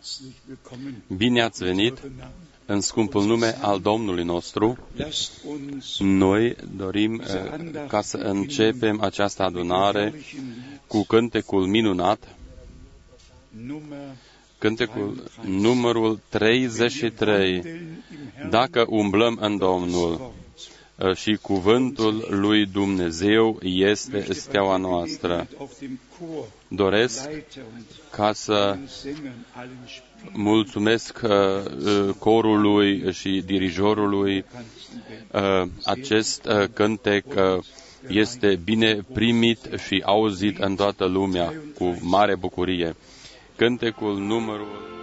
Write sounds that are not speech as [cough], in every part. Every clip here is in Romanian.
Herzlich willkommen. Bine ați venit în scumpul nume al Domnului nostru. Lasst uns Noi dorim eh, ca să începem această adunare cu cântecul minunat, Nummer cântecul numărul 33. Dacă umblăm în Domnul eh, și cuvântul lui Dumnezeu este steaua noastră. auf dem Chor, Doresc Leiter und ca să den Sängern, allen Sp- mulțumesc uh, uh, corului și dirijorului. ganzen Welt. Uh, Acest uh, cântec uh, este bine primit și auzit în toată lumea cu mare bucurie. Cântecul numărul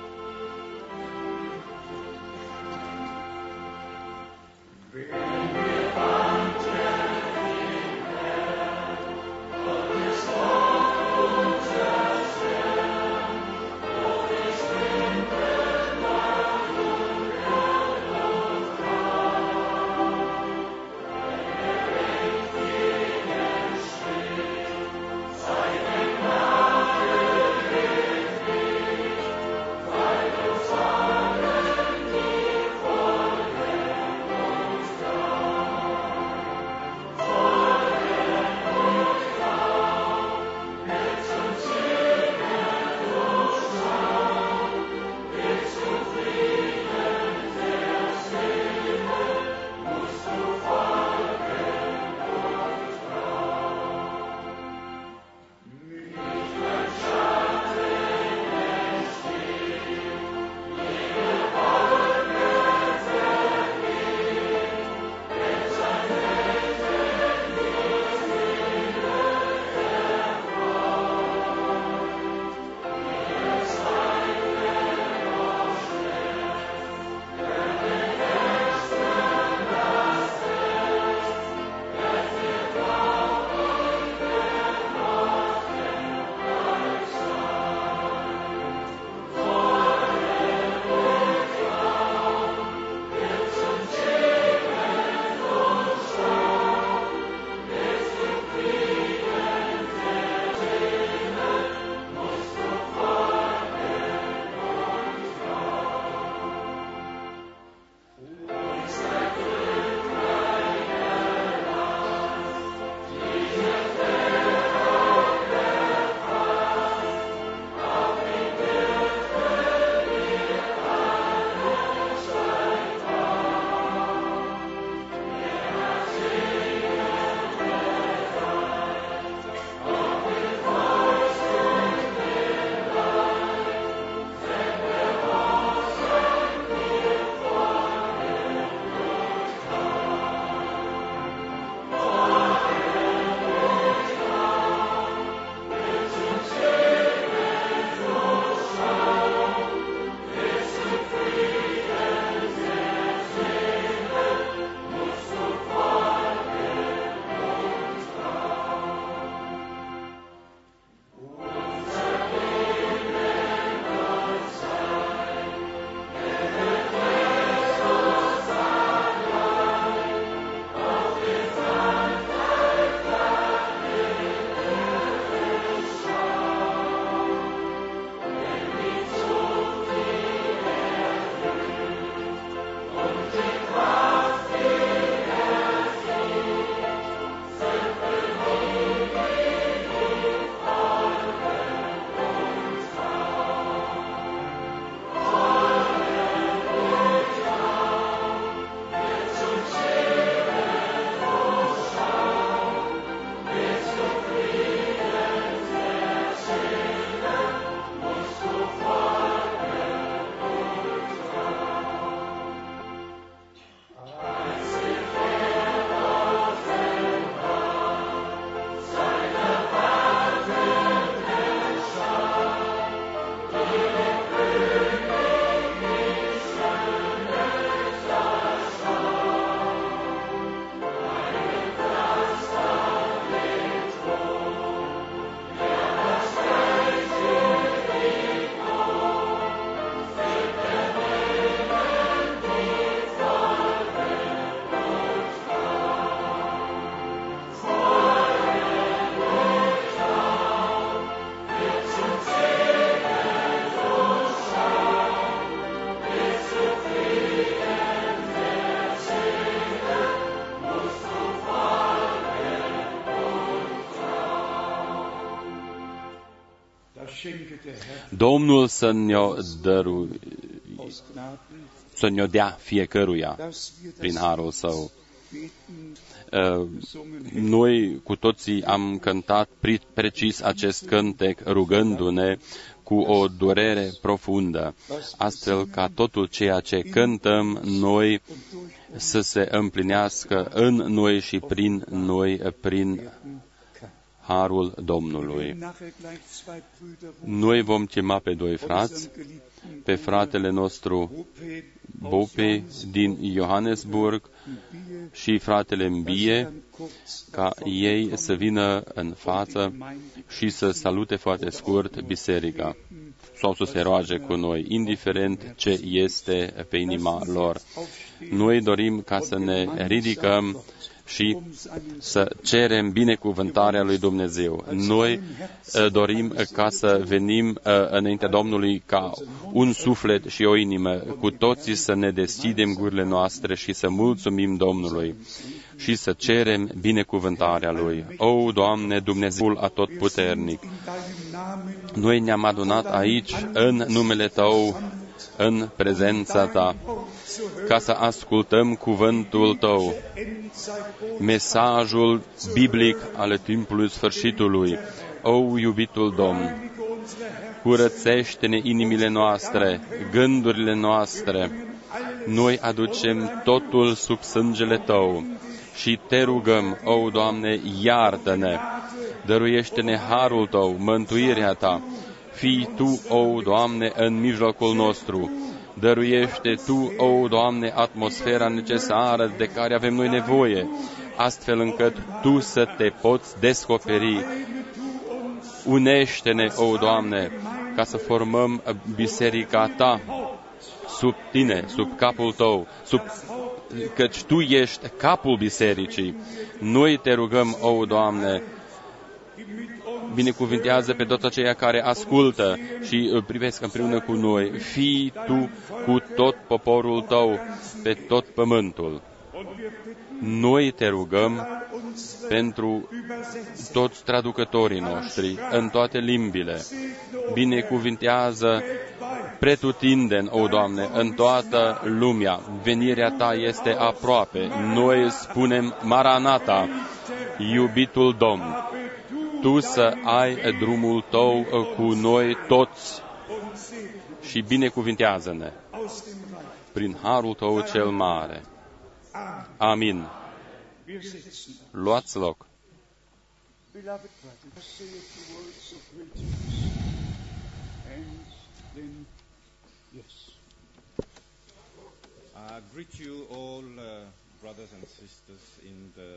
Domnul să ne-o dăru, aus Gnaden, să ne-o dea fiecăruia dass wir prin das harul său. beten, Uh, gesungen hätten. Noi cu toții am cântat pri- precis acest cântec rugându-ne cu o durere profundă, astfel ca totul ceea ce cântăm noi să se împlinească în noi și prin noi, prin harul Domnului. Nachher gleich zwei Brüder Noi vom chema pe doi frați, unseren geliebten pe fratele nostru Rupe Bope din Johannesburg Bier, și fratele Mbie, dann kurz ca ei să vină în față și să salute foarte scurt biserica sau să se roage cu noi, indiferent ce este pe inima lor. Noi dorim ca să ne ridicăm și să cerem binecuvântarea lui Dumnezeu. Noi uh, dorim ca să venim uh, înaintea Domnului ca un suflet și o inimă, cu toții să ne deschidem gurile noastre și să mulțumim Domnului și să cerem binecuvântarea Lui. O, Doamne, Dumnezeul Atotputernic, in deinem Namen noi ne-am adunat aici în numele Tău, în prezența Ta, ca să ascultăm cuvântul Tău, mesajul biblic al timpului sfârșitului. O, iubitul Domn, curățește-ne inimile noastre, gândurile noastre. Noi aducem totul sub sângele Tău și Te rugăm, o, Doamne, iartă-ne, dăruiește-ne harul Tău, mântuirea Ta. Fii Tu, o, Doamne, în mijlocul nostru. Dăruiește Tu, o, Doamne, atmosfera necesară de care avem noi nevoie, astfel încât Tu să Te poți descoperi. Unește-ne, o, Doamne, ca să formăm biserica Ta sub Tine, sub capul Tău, sub căci Tu ești capul bisericii. Noi Te rugăm, o, Doamne, binecuvintează pe toți aceia care ascultă și îl privesc împreună cu noi. Fii Tu cu tot poporul Tău pe tot pământul. Noi te rugăm pentru toți traducătorii noștri în toate limbile. Binecuvintează pretutindeni, o Doamne, în toată lumea. Venirea Ta este aproape. Noi spunem Maranata, iubitul Domn. Tu să ai drumul Tău cu noi toți și binecuvintează-ne prin harul Tău cel mare. Amin. Wir sitzen. Luați loc. Beloved brethren, what saith the word so great to us? And then, yes. I greet you all, uh, brothers and sisters, in the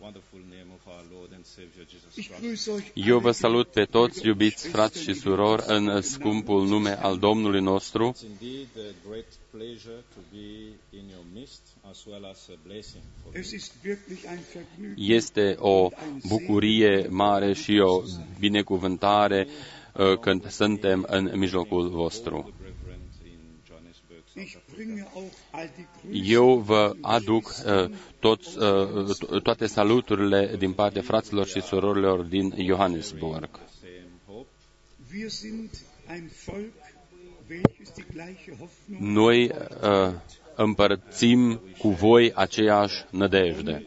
wonderful name of our Lord and Savior Jesus Ich Christ. grüße euch Eu vă alle, salut pe toți, iubiți frați și surori, în scumpul nume al Domnului nostru. It's indeed a great pleasure to be in your midst, as well as a blessing for me. Es ist wirklich ein Vergnügen. Este o bucurie mare și o binecuvântare uh, când suntem în mijlocul vostru. The Reverend in Johannesburg, South Ich Africa. bringe auch all die Grüße Eu vă aduc uh, toți, uh, to- toate saluturile din partea fraților și surorilor din Johannesburg. Same hope. Wir sind ein Volk, welches die gleiche Hoffnung Noi uh, împărțim cu voi aceeași nădejde.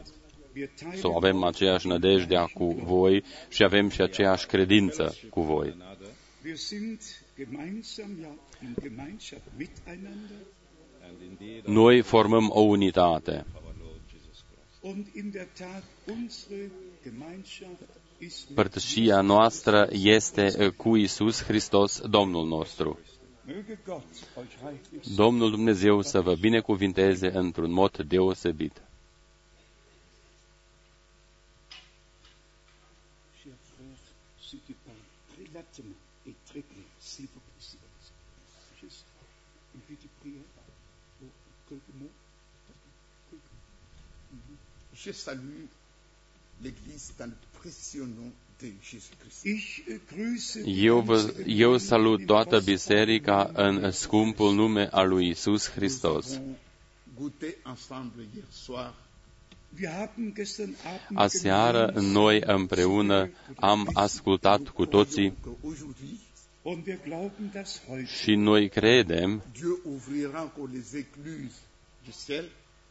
wir teilen sau avem aceeași nădejdea cu voi și avem și aceeași credință cu voi. Noi formăm o unitate our Lord Jesus Christ. und in der Tat unsere Gemeinschaft ist mit Părtășia noastră este uh, cu Isus Hristos, Domnul nostru. Möge Gott euch reichlich Domnul Dumnezeu să vă binecuvinteze într-un mod deosebit. Je salue l'Église dans le précieux nom de Jésus-Christ. Ich äh, grüße Eu, vă, eu salut toată biserica în scumpul nume al lui Isus Hristos. Nous avons goûté ensemble hier soir Wir haben gestern Abend Aseară gemeinsam noi împreună am ascultat cu toții qu'aujourd'hui, Und wir glauben, dass heute Și noi credem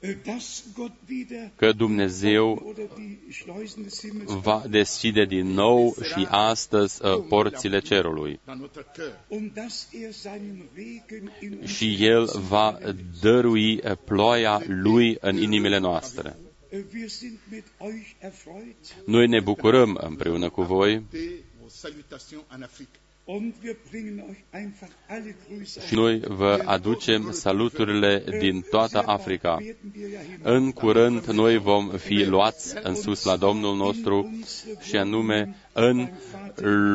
Dieu ouvrira encore les écluses du ciel äh, dass Gott wieder că Dumnezeu oder die Schleusen des Himmels va deschide din nou și astăzi uh, porțile cerului. dans notre cœur. und dass er seinen Regen in uns Și El va dărui uh, ploaia Lui în inimile noastre. Äh, Wir sind mit euch erfreut Noi ne bucurăm împreună cu voi Et vos salutations en Afrique. und wir bringen euch einfach alle Grüße și noi vă aducem saluturile din toată Africa. werden wir ja hin. În curând noi vom fi luați în sus la Domnul nostru și anume în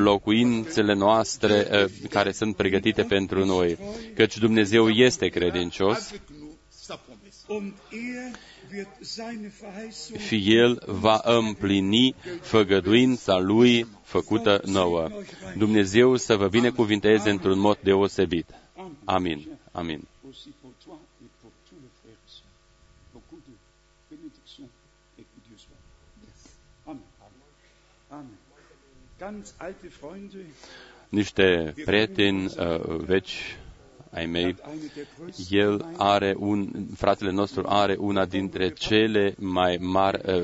locuințele noastre eh, care sunt pregătite pentru noi, căci Dumnezeu este credincios Avec nous sa promesse. Und er wird seine Verheißung și El va împlini făgăduința Lui făcută nouă. Dumnezeu să vă binecuvinteze într-un mod deosebit. Amin. Amin. aussi pour toi et pour tous les frères et sœurs. Beaucoup de bénédictions et que Dieu soit. Amen. Amen. Ganz alte Freunde Niște prieteni uh, veci ai mei, hat eine der größten el Gemeinden are un, fratele nostru are una dintre cele mai mari uh,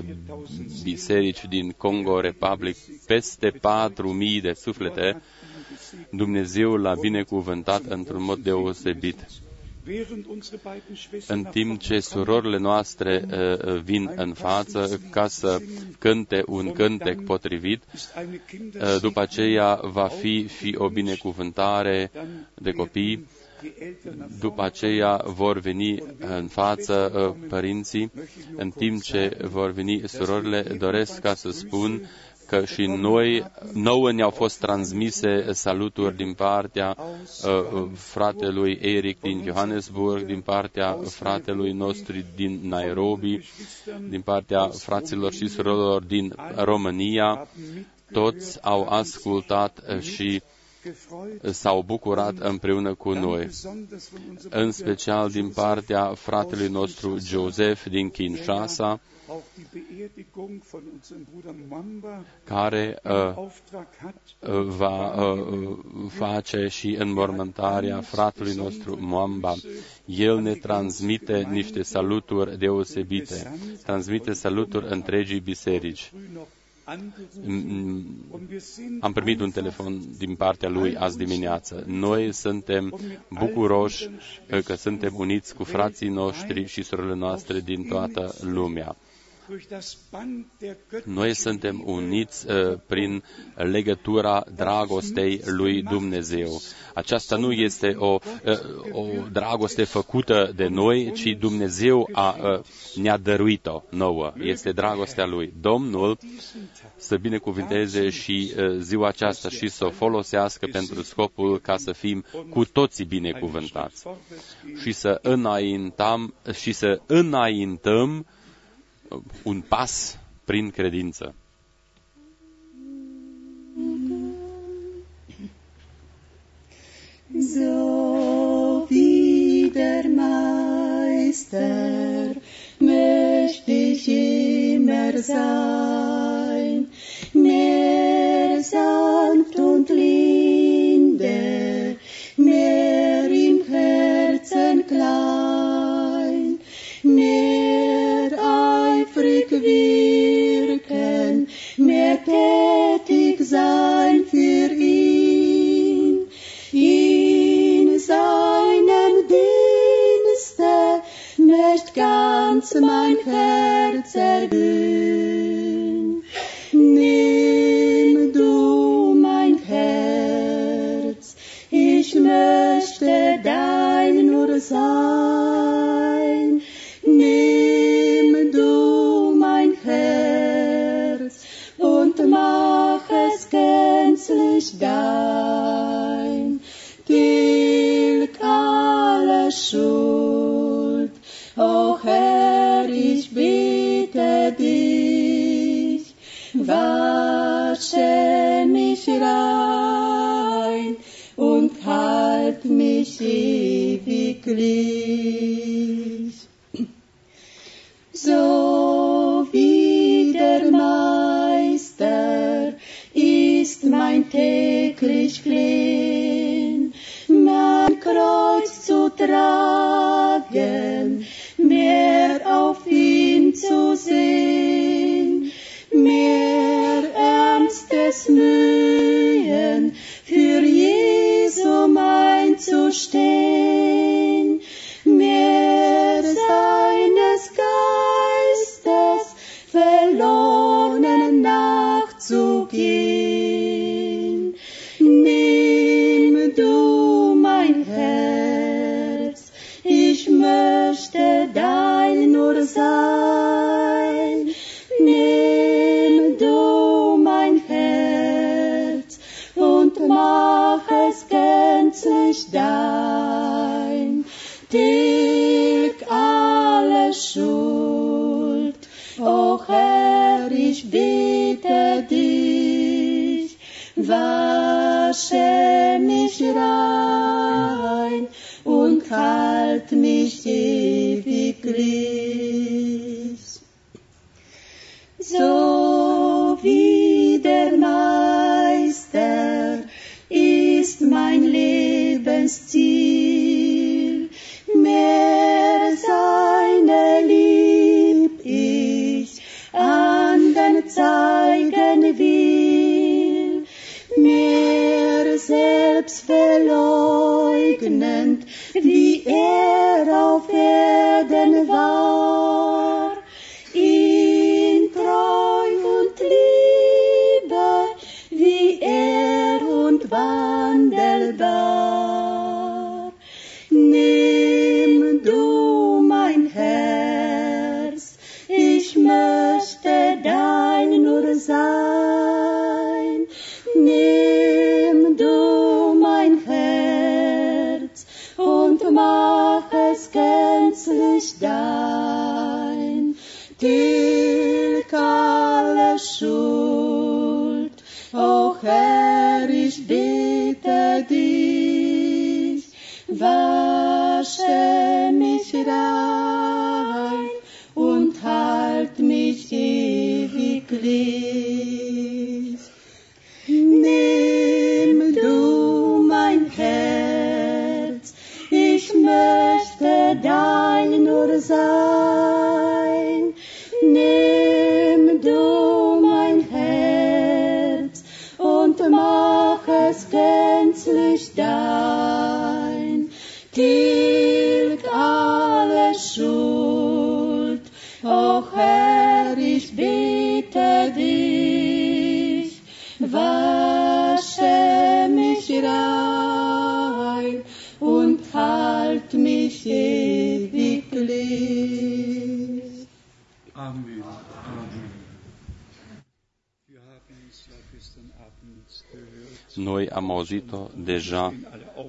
biserici din Congo Republic, peste 4.000 de suflete. Dumnezeu l-a binecuvântat într-un mod deosebit. Während unsere beiden Schwestern În nach timp vorne ce kommen, surorile noastre uh, vin în față ca să cânte un cântec potrivit, ist eine uh, după aceea va fi, fi o binecuvântare de copii, die Eltern nach după aceea vor veni în față uh, părinții, în timp ce vor veni surorile, doresc ca să spun că și noi, nouă ne-au fost transmise saluturi din partea uh, uh, fratelui Eric din Johannesburg, din partea fratelui nostru din Nairobi, din partea fraților și surorilor din România. Toți au ascultat uh, și gefreut, s-au bucurat împreună cu noi besonders von unserem în special din partea fratelui nostru Joseph din Kinshasa, auch die Beerdigung von unserem Bruder Mwamba care im uh, Auftrag hat. uh, va uh, face și înmormântarea fratelui nostru Mwamba. El ne transmite niște saluturi deosebite, transmite saluturi întregii biserici. Früh noch angerufen Mm, und wir sind Am primit un telefon din partea lui azi dimineață. Noi suntem bucuroși uh, că suntem uniți cu frații noștri și surorile noastre din toată lumea. Durch das Band der Noi suntem uniți uh, prin legătura dragostei lui Dumnezeu. Aceasta nu este o, uh, o dragoste făcută de noi, ci Dumnezeu a, uh, ne-a dăruit-o nouă. Este dragostea lui. Domnul să binecuvinteze și uh, ziua aceasta și să o folosească pentru scopul ca să fim cu toții binecuvântați și să înaintăm și să înaintăm uh, un pas prin credință. So wie der Meister möchte ich immer sein, mehr sanft und linde, mehr im Herzen klein, sein für ihn. In seinem Dienste möcht ganz mein Herz erglühen. Nimm du mein Herz, ich möchte dein nur sein. Dein. Tilg alle Schuld, o Herr, ich bitte dich, wasche mich rein und halt mich ewiglich. So täglich flehn, mein Kreuz zu tragen, mehr auf ihn zu sehen, mehr ernstes Mühen für Jesu mein zu stehen, mehr seines Geistes verlorenen nachzugehen.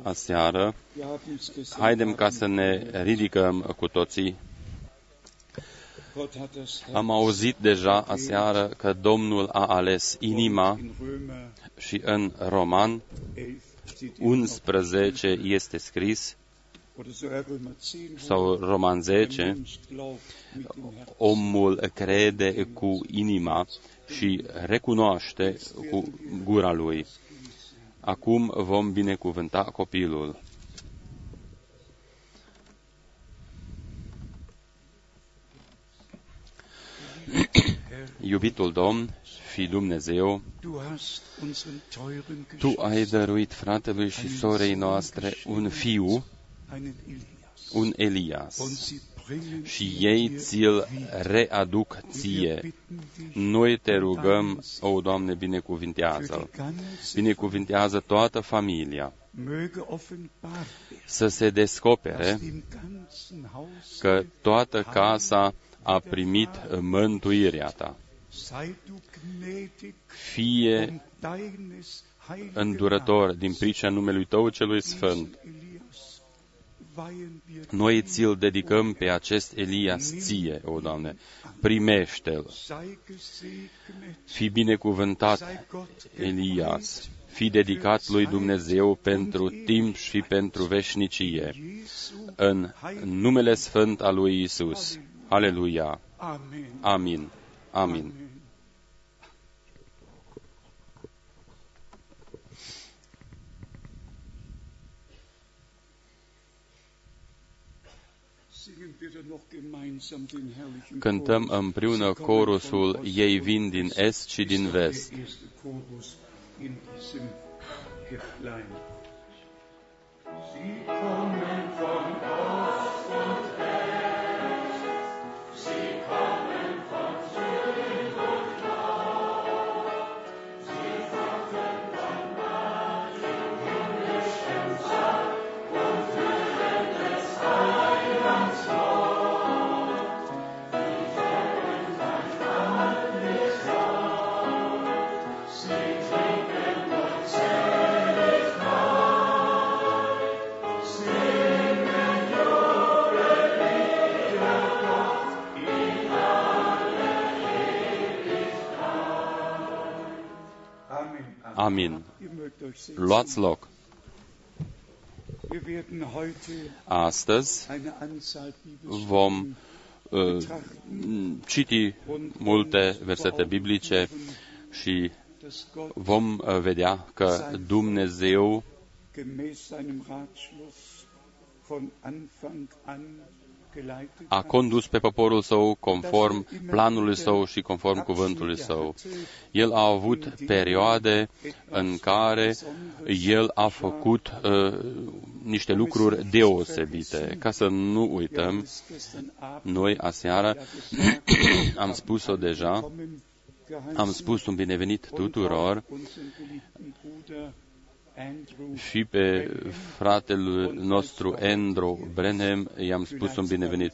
Aseară. Wir haben es gestern Haidem ca Abend să ne ridicăm cu toții. Gott hat das Herz Am auzit deja aseară că Domnul a ales inima in Römer și în Roman 11 steht eben noch 11 este scris, oder sogar Römer 10, wo sau Roman der 10, Mensch glaubt mit dem Herzen. omul crede cu inima și recunoaște cu gura lui. Acum vom binecuvânta copilul. Iubitul Domn și Dumnezeu, Du hast unseren teuren Tu ai Geschwister dăruit fratelui și sorei noastre un fiu, einen Elias. un Elias, Und sie bringen și ihn ei dir ți-l wieder. readuc Und wir ție. bitten dich, Noi te rugăm, deinen o Doamne, für binecuvintează-l. die ganze Binecuvintează toată familia, möge offenbar werden, să se descopere dass im ganzen Haus că toată casa a primit mântuirea ta. sei du gnädig Fie um deines heiligen îndurător din pricina numelui Tău celui Sfânt. Namens Elias weihen wir Noi ți-l dedicăm pe acest Elias ție, o Doamne. Primește-l. sei gesegnet, Fi binecuvântat, sei Gott Elias. Fi dedicat lui Dumnezeu pentru timp și pentru veșnicie. Jesu. În numele sfânt al lui Isus. Aleluia. Amen. Amin. Amin. Cântăm Chorus. împreună Sie kommen chorusul von Ost Ei und vin din West. est și din Ist der vest. erste Chorus in diesem Heftlein. Sie kommen von Amin. Ihr mögt euch setzen. Luați loc. Wir werden heute Astăzi eine Anzahl Bibelstellen vom uh, betrachten citi und multe uns versete vor Augen biblice führen, și dass Gott vom uh, vedea că Dumnezeu gemäß seinem Ratschluss von Anfang an geleitet a hat. condus pe poporul său conform planului său și conform cuvântului său. El a avut perioade în care el a făcut uh, niște lucruri deosebite. Ca să nu Wir haben uităm, es gestern Abend noi aseară ja gesagt, [clears throat] am spus-o deja, willkommen geheißen am spus un binevenit und tuturor și pe fratele nostru Andrew Brenham i-am spus un binevenit.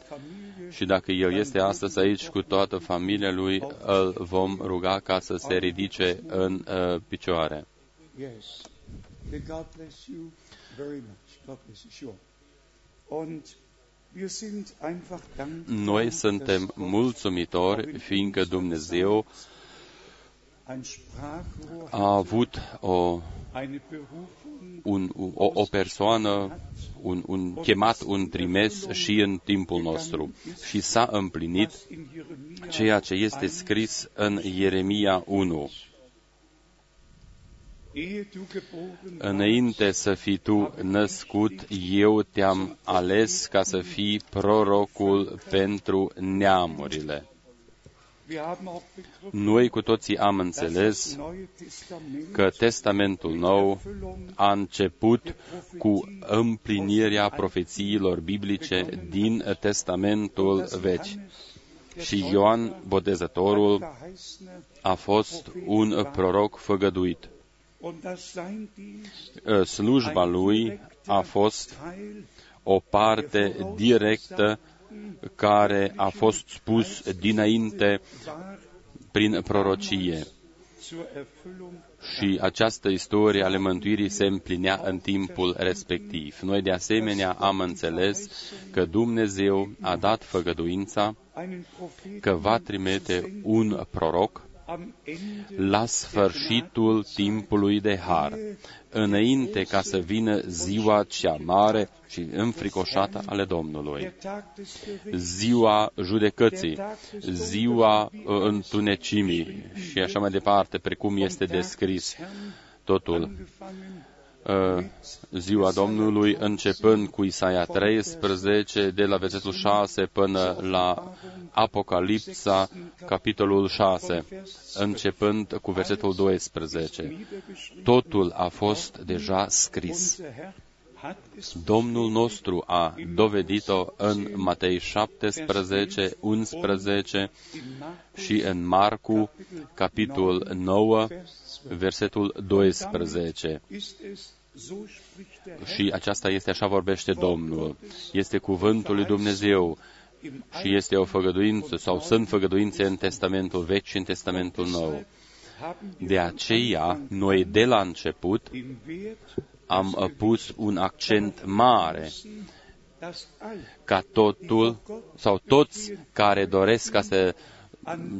Și dacă el este astăzi aici cu toată familia lui, îl vom ruga ca să se ridice în uh, picioare. Yes. May God bless you very much. God bless you. Sure. Und wir sind einfach dankbar, Noi suntem dass Gott mulțumitori, fiindcă Dumnezeu ein Sprachrohr a avut o, eine Berufung un, o, o persoană, un, un chemat, un trimes și în timpul nostru. Și s-a împlinit was in Jeremia ceea ce este scris în Ieremia 1. ehe du geboren Înainte să fii tu născut, eu te-am ales ca să fii prorocul pentru neamurile. warst. Wir haben auch begriffen, Noi cu toții am dass das înțeles Neue Testament că Testamentul Nou a început cu împlinirea profețiilor biblice din Testamentul vechi. Și Ioan Botezătorul verheißene a fost un proroc făgăduit. und dass sein Dienst Slujba lui a fost Teil o parte directă care a fost spus dinainte war prin prorocie. zur Erfüllung Și această istorie ale mântuirii se împlinea în timpul respectiv. Noi de asemenea am înțeles că Dumnezeu a dat făgăduința einen Propheten că va trimite un proroc am Ende la sfârșitul timpului de har, înainte ca să vină ziua cea mare și înfricoșată ale Domnului, der Tag des Gerichts, ziua judecății, ziua uh, întunecimii și așa mai departe, precum este descris totul. Angefangen Uh, ziua Domnului, începând cu Isaia 13, de la versetul 6 până la Apocalipsa, capitolul 6, începând cu versetul 12. niedergeschrieben. Totul a fost deja scris. Unser Herr hat es Domnul nostru a dovedit-o în Matei 17, 11 in Markus și în Marcu, capitol 9, versetul 12. Ist es, so spricht der Herr Și aceasta este așa vorbește Domnul. Este cuvântul lui Dumnezeu im și este o făgăduință sau sunt făgăduințe în Testamentul Vechi și în Testamentul Nou. haben wir De aceea, noi de la început den Wert, am uh, pus un accent mare dass alle ca totul sau toți care doresc ca să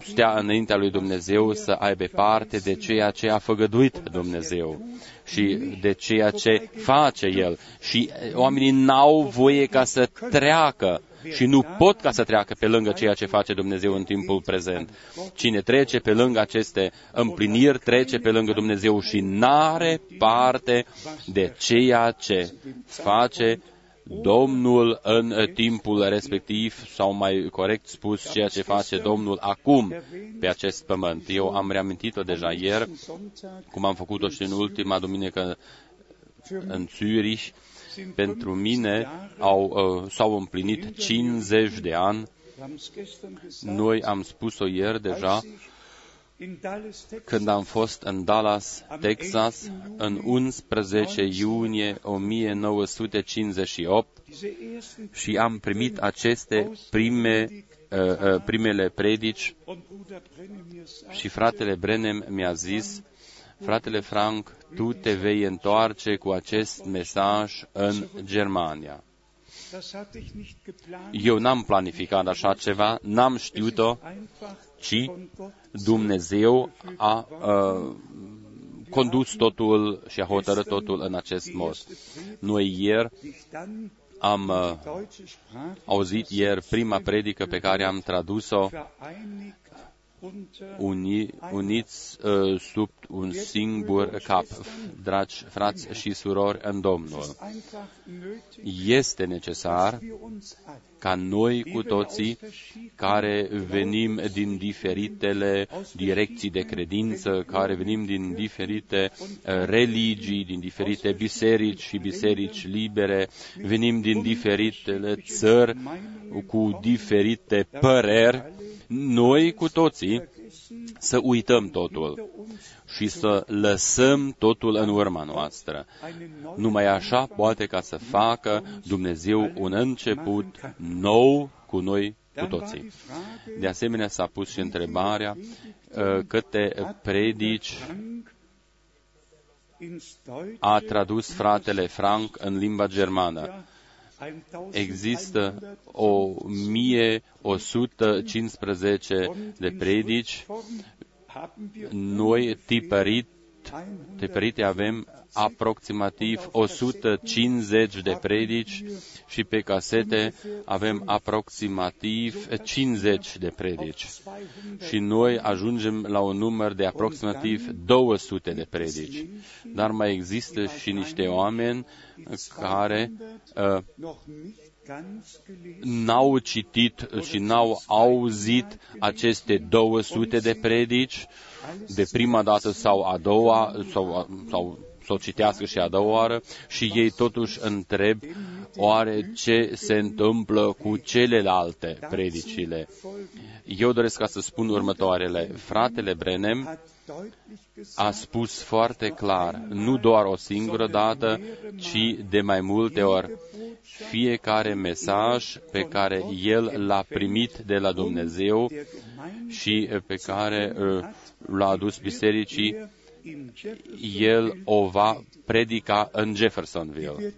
stea înaintea lui Dumnezeu să aibă parte de ceea ce a făgăduit Dumnezeu și de ceea ce face El. Și oamenii n-au voie ca să treacă și nu pot ca să treacă pe lângă ceea ce face Dumnezeu în timpul prezent. Cine trece pe lângă aceste împliniri, trece pe lângă Dumnezeu și n-are parte de ceea ce face Domnul în timpul respectiv, sau mai corect spus, ceea ce face Domnul acum pe acest pământ. Eu am reamintit-o deja ieri, Sonntag cum am făcut-o și în ultima duminică în Zürich. Pentru mine au, uh, s-au împlinit 50 de ani. wir haben es gestern gesagt, Noi am spus-o ieri deja, când am fost în Dallas, Texas, în 11 iunie 1958 diese ersten și am primit aceste prime, uh, uh, primele predici. und Bruder Brenner mir sagt, și fratele Brenem mi-a zis, fratele Frank, tu te vei întoarce cu acest mesaj în Germania. das hatte ich nicht geplant, Eu n-am planificat așa ceva, n-am știut-o, einfach ci von Gott Dumnezeu a uh, condus totul și a hotărât totul în acest mod. Noi ieri am uh, auzit ieri prima predică pe care am tradus-o uni, uniți uh, sub un singur cap, dragi frați și surori în Domnul. Este necesar ca noi cu toții care venim din diferitele direcții de credință, care venim din diferite uh, religii, din diferite biserici și biserici libere, venim din diferitele țări cu diferite păreri, noi cu toții să uităm totul și să lăsăm totul în urma noastră. Numai așa poate ca să facă Dumnezeu un început nou cu noi cu toții. De asemenea, s-a pus și întrebarea uh, câte predici a tradus fratele Frank în limba germană există o 1115 de predici. Noi tipărit, tipărite avem aproximativ 150 de predici și pe casete avem aproximativ 50 de predici. Și noi ajungem la un număr de aproximativ 200 de predici. Dar mai există și niște oameni care uh, n-au citit și n-au auzit aceste 200 de predici de prima dată sau a doua sau, sau să o citească și a doua oară și ei totuși întreb oare ce se întâmplă cu celelalte predicile. Eu doresc ca să spun următoarele. Fratele Brenem a spus foarte clar, nu doar o singură dată, ci de mai multe ori, fiecare mesaj pe care el l-a primit de la Dumnezeu și pe care uh, l-a adus bisericii, el o va predica în Jeffersonville.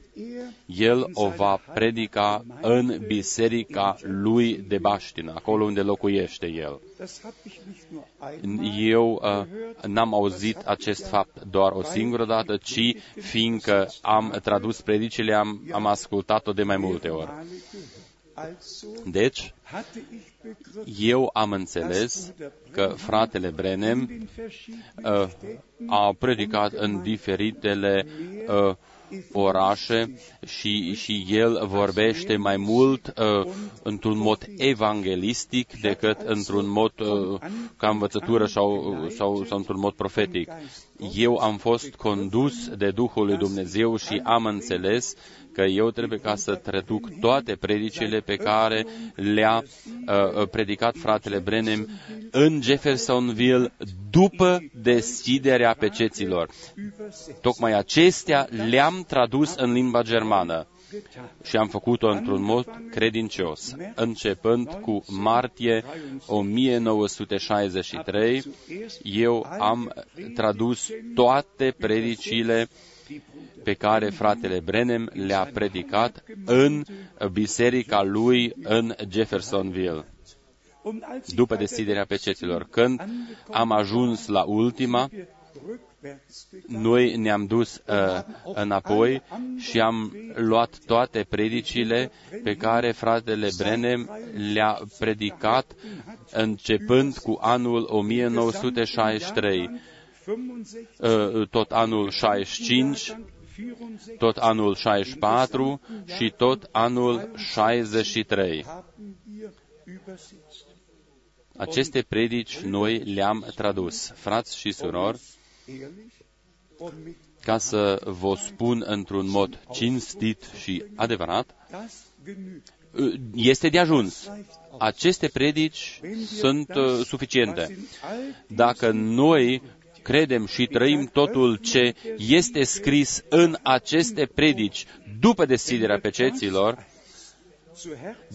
El o va predica în biserica lui de baștină, acolo unde locuiește el. Eu uh, n-am auzit acest fapt doar o singură dată, ci fiindcă am tradus predicile, am, am ascultat-o de mai multe ori. Deci, eu am înțeles că fratele Brenem uh, a predicat în diferitele uh, orașe și, și el vorbește mai mult uh, într-un mod evanghelistic decât într-un mod uh, ca învățătură sau, sau, sau într-un mod profetic. Eu am fost condus de Duhul lui Dumnezeu și am înțeles că eu trebuie ca să traduc toate predicile pe care le-a uh, uh, predicat fratele Brenem în Jeffersonville după deschiderea peceților. Tocmai acestea le-am tradus în limba germană și am făcut-o într-un mod credincios. Începând cu martie 1963, eu am tradus toate predicile pe care fratele Brenem le-a predicat în biserica lui în Jeffersonville după deschiderea peceților. Când am ajuns la ultima, noi ne-am dus uh, înapoi și am luat toate predicile pe care fratele Brenem le-a predicat începând cu anul 1963, uh, tot anul 65, tot anul 64 și tot anul 63. Aceste predici noi le-am tradus, frați și surori, ca să vă spun într-un mod cinstit și adevărat, este de ajuns. Aceste predici sunt uh, suficiente. Dacă noi credem și trăim totul ce este scris în aceste predici după deschiderea peceților,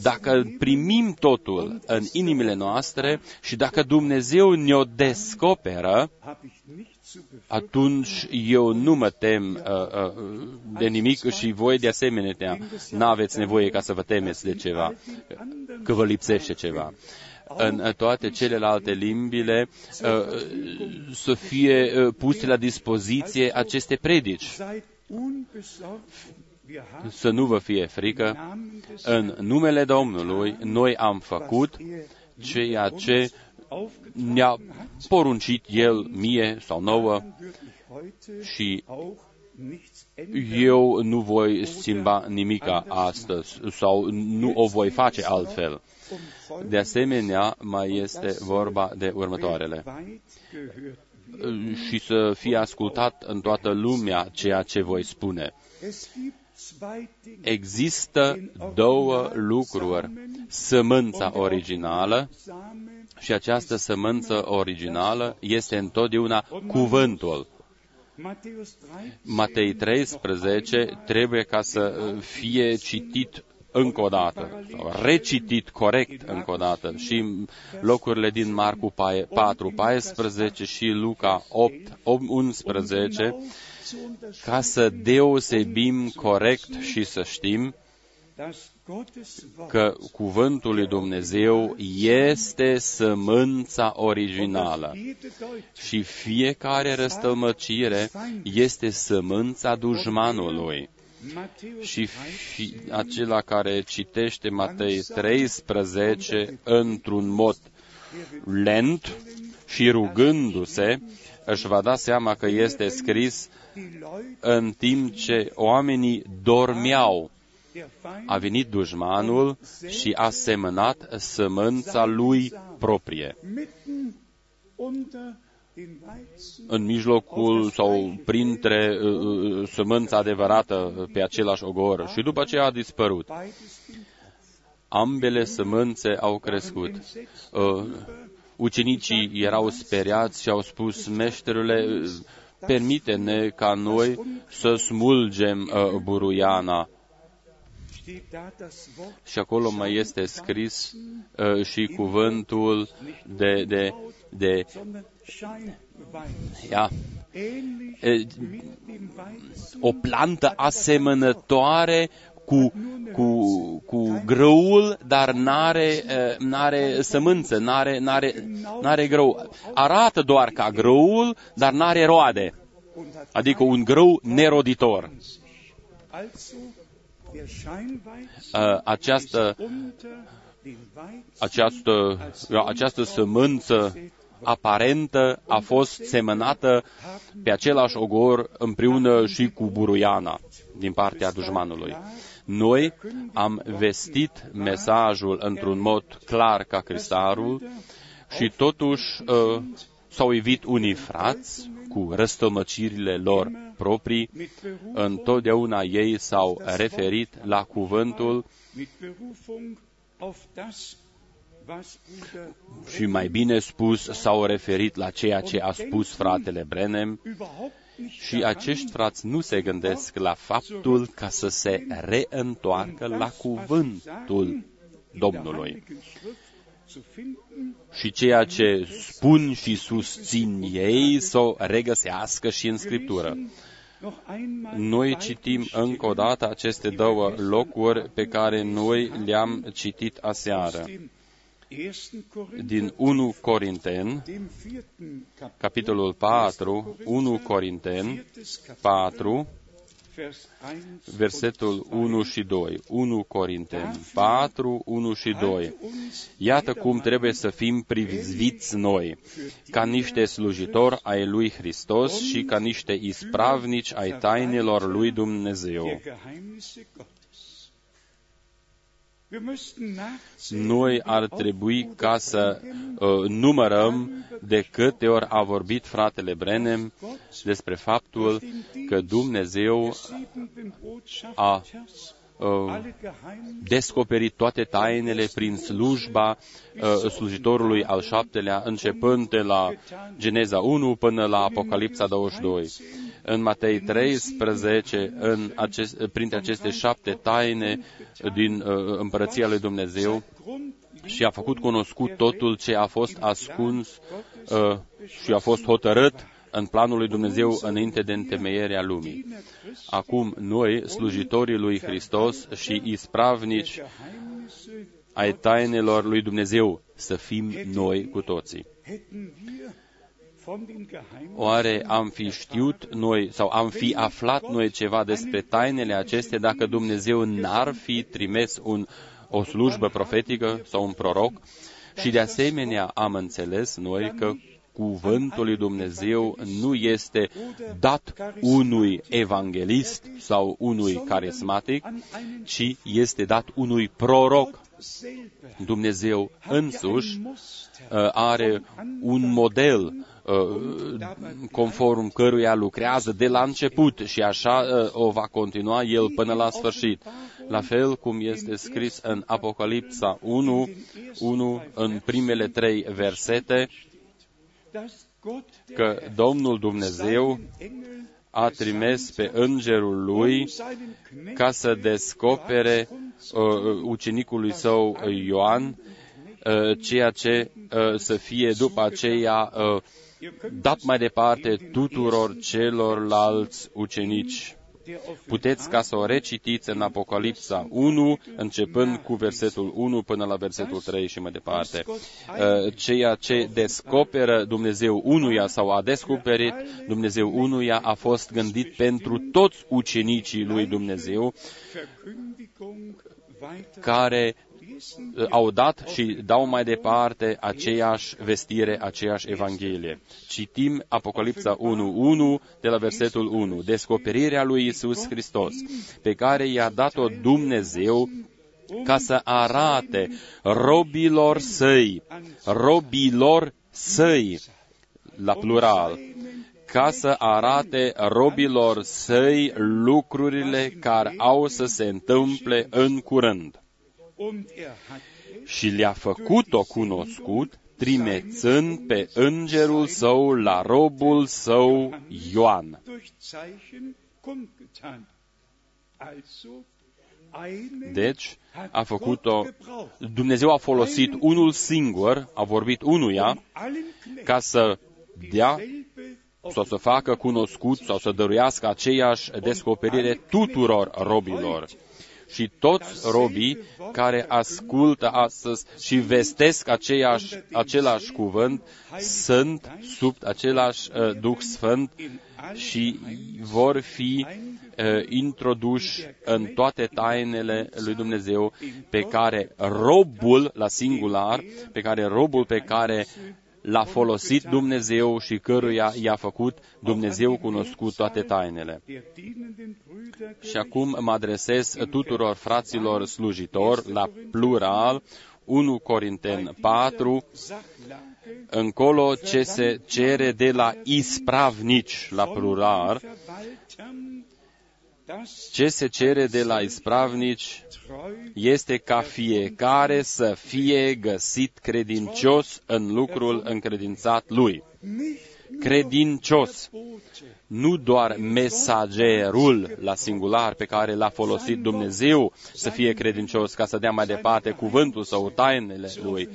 dacă primim totul în inimile noastre și dacă Dumnezeu ne-o descoperă, atunci eu nu mă tem uh, uh, de nimic și voi de asemenea nu aveți nevoie ca să vă temeți de ceva, că vă lipsește ceva. În toate celelalte limbile uh, să fie uh, puse la dispoziție aceste predici. Seid unbesorgt. Wir haben Să nu vă fie frică. Namen des În numele Domnului, noi am făcut ceea ce ne-a poruncit El mie sau nouă würde ich heute și auch nichts ändern. Eu nu voi schimba nimica astăzi sau nu o voi face altfel. Um De asemenea, mai este vorba de următoarele. weit gehört. Și să fie ascultat în toată lumea ceea ce voi spune. Es gibt zwei Dinge. Există două lucruri. Sămânța originală Same și această sămânță originală este întotdeauna cuvântul. Matthäus 13 Matei 13 trebuie ca să fie citit încă o dată, sau recitit corect încă o dată. Și locurile din Marcu 4, 14 și Luca 8, 11, zu unterscheiden, ca să deosebim corect și să știm dass Gottes Wort că cuvântul lui Dumnezeu este sămânța originală jede Deutung și fiecare răstălmăcire este sămânța dușmanului. Matthäus Și fi, acela care citește Matei 13 într-un mod lent și rugându-se, își va da seama că este scris die Leute în timp ce oamenii dormeau. Der Feind A venit dușmanul și a semănat sămânța lui proprie. mitten unter den Weizen În mijlocul sau printre uh, uh, sămânța adevărată pe același ogor și după aceea a dispărut. beides im Ambele sămânțe au crescut. Uh, ucenicii erau speriați și au spus, meșterule, uh, permite-ne ca noi să smulgem uh, buruiana. Și acolo mai este scris uh, și cuvântul de, de, de sondern Scheinweizen. ja, Ähnlich äh, mit dem Weizen o plantă asemănătoare cu, cu, cu grăul, dar n-are, uh, n-are sămânță, n-are, n-are, n-are grâu. Arată doar ca grăul, dar n-are roade, und hat adică un grâu neroditor. Această, unter den Weizen această, această sămânță aparentă a fost semănată pe același ogor împreună și cu buruiana din partea dușmanului. Noi am vestit mesajul într-un mod clar ca cristarul și totuși uh, s-au evit unii frați cu răstămăcirile lor proprii. mit Berufung, Întotdeauna ei s-au referit la cuvântul mit Berufung auf das, was Bruder și mai bine spus s-au referit la ceea ce a spus fratele Brenem überhaupt nicht și acești frați nu se gândesc la faptul ca să se reîntoarcă la cuvântul Domnului. zu finden, Și ceea ce spun și susțin ei să o regăsească și în Scriptură. Noch einmal Noi citim încă o dată aceste două locuri pe care noi le-am citit aseară. dem ersten Korinther, Din 1 Corinteni, dem vierten Kapitel, capitolul 4, 1 Corinteni viertes Kapitel, 4, Vers 1 versetul 1 și 2. 1 Corinteni 4, 1 și 2. Iată cum trebuie să fim priviți noi, ca niște slujitori ai lui Hristos și ca niște ispravnici ai tainelor lui Dumnezeu. Noi ar trebui ca să uh, numărăm de câte ori a vorbit fratele Brenem despre faptul că Dumnezeu siebenten Botschaft a Gottes, uh, alle Geheimnisse descoperit toate tainele prin slujba uh, slujitorului al șaptelea, începând de la Geneza 1 până la Apocalipsa 22. În Matei 13, în acest, printre aceste șapte taine din uh, împărăția lui Dumnezeu, Grund și a făcut cunoscut totul ce a fost ascuns uh, și a fost hotărât în planul lui Dumnezeu înainte de întemeierea lumii. Acum noi, slujitorii lui Hristos și ispravnici Geheimnisse ai tainelor lui Dumnezeu să fim noi cu toții. Oare am fi știut noi sau am fi aflat noi ceva despre tainele acestea dacă Dumnezeu n-ar fi trimis un, o slujbă profetică sau un proroc? Și de asemenea am înțeles noi că cuvântul lui Dumnezeu nu este dat unui evanghelist sau unui carismatic, ci este dat unui proroc. selber Dumnezeu hat ja însuși ein Muster uh, are un model uh, conform căruia lucrează de la început și așa uh, o va continua el până la sfârșit. La fel cum este scris în Apocalipsa 1, 1 în primele trei versete, dass Gott der că Herr Domnul Dumnezeu Engel a trimis pe îngerul lui um seinen Knecht ca să descopere uh, ucenicului său uh, Ioan uh, ceea ce uh, să fie după aceea uh, dat mai departe tuturor celorlalți ucenici. der Puteți ca să o recitiți în Apocalipsa 1, începând cu versetul 1 până la versetul 3 și mai departe. Uh, Ceea ce descoperă Dumnezeu unuia sau a descoperit Dumnezeu unuia a fost gândit pentru toți ucenicii lui Dumnezeu Verkündigung weiter care lesen uh, au dat și dau mai departe aceeași vestire, aceeași Evanghelie. Citim Apocalipsa 1.1 de la versetul 1. Descoperirea lui Isus Hristos, pe care i-a dat-o Dumnezeu ca să arate robilor săi, robilor săi, la plural, ca să arate robilor săi lucrurile care au să se întâmple în curând und er hat și le-a făcut-o cunoscut, trimețând pe îngerul său la robul său Ioan. durch Zeichen kundgetan. Also einen Deci, hat a făcut-o, Gott gebraucht, Dumnezeu a folosit unul singur, a vorbit unuia, um allen Knechten ca să dea dieselbe sau să facă cunoscut sau să dăruiască aceeași descoperire tuturor robilor. Și toți robii care ascultă astăzi și vestesc aceeași, același cuvânt sunt sub același uh, Duh Sfânt și vor fi uh, introduși în toate tainele lui Dumnezeu pe care robul la singular, pe care robul pe care l-a folosit Dumnezeu și căruia i-a făcut Dumnezeu cunoscut toate tainele. der dienenden Brüder Și acum mă adresez tuturor fraților slujitori la plural, 1 Corinteni 4, Sachlage încolo ce se cere de la ispravnici la plural, Verwaltern, das ce se cere de la ispravnici treu este ca fiecare să fie găsit credincios în lucrul încredințat lui. nicht Credincios, Bote, nu doar mesagerul la singular pe care l-a folosit Dumnezeu să fie credincios ca să dea mai departe cuvântul sau tainele lui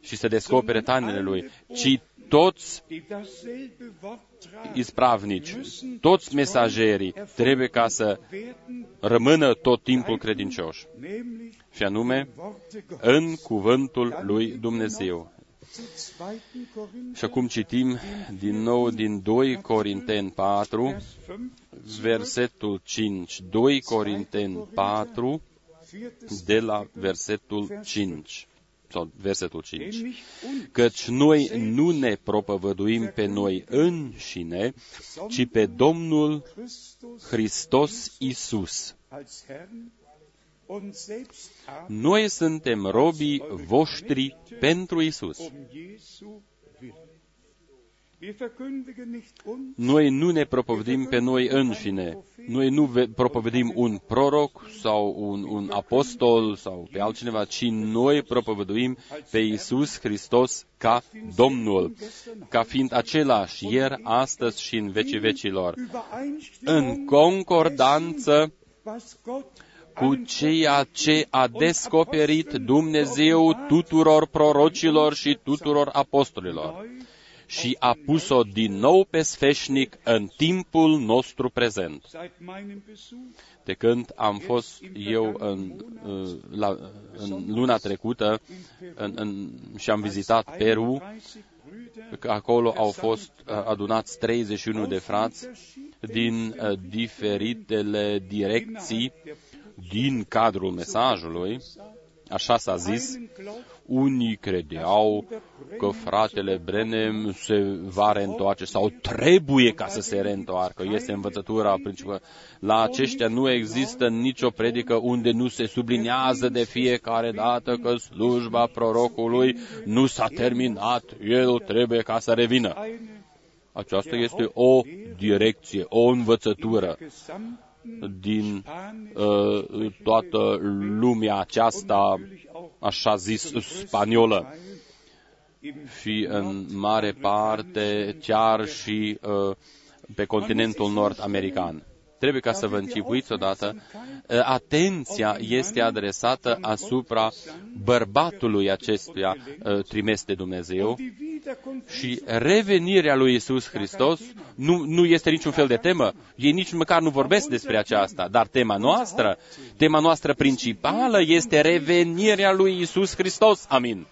și să descopere tainele lui, ci toți die dasselbe Wort tragen, ispravnici, toți mesagerii trebuie ca să werden rămână tot timpul credincioși, nämlich și anume Worte Gottes. în cuvântul lui Dumnezeu. Zu 2. Korinther, Și acum citim din nou din 2 Corinteni 4, Vers 5, versetul 5. 2 Corinteni 4, viertes de la versetul 5. Sau versetul 5. nämlich uns, Căci noi nu ne propovăduim pe noi înșine, ci pe Domnul Christus Hristos Isus. als Herrn und selbst aber Noi suntem robii voștri pentru Isus. Noi nu ne propovădim pe noi înșine. Noi nu ve- propovădim un proroc sau un, un apostol sau pe altcineva, ci noi propovăduim pe Isus Hristos ca Domnul, ca fiind același ieri, astăzi și în vecii vecilor, în concordanță was Gott cu ceea ce a descoperit Dumnezeu tuturor prorocilor și tuturor apostolilor. Și a pus-o din nou pe sfeșnic în timpul nostru prezent. Seit meinem Besuch De când am fost eu în, uh, la, în luna trecută în, în, și am vizitat Peru, 31 Brüder că acolo au fost uh, adunați 31 de frați din uh, diferitele direcții din cadrul mesajului, așa s-a zis, einen glaubt, unii credeau că fratele Brenem se va reîntoarce sau trebuie ca să se reîntoarcă. Este învățătura principală. La aceștia nu există nicio predică unde nu se subliniază de fiecare dată că slujba prorocului nu s-a terminat. El trebuie ca să revină. eine Aceasta este o direcție, o învățătură gesamten din uh, toată lumea aceasta, așa zis, spaniolă și în mare parte chiar și uh, pe continentul nord-american. Trebuie ca să vă închipuiți odată, uh, atenția este adresată asupra bărbatului acestuia uh, trimeste Dumnezeu die Wiederkunft și revenirea lui Isus Hristos nu, nu este niciun fel de temă. Ei nici măcar nu vorbesc despre aceasta. Dar tema noastră, tema noastră principală este revenirea lui Isus Hristos. Amin.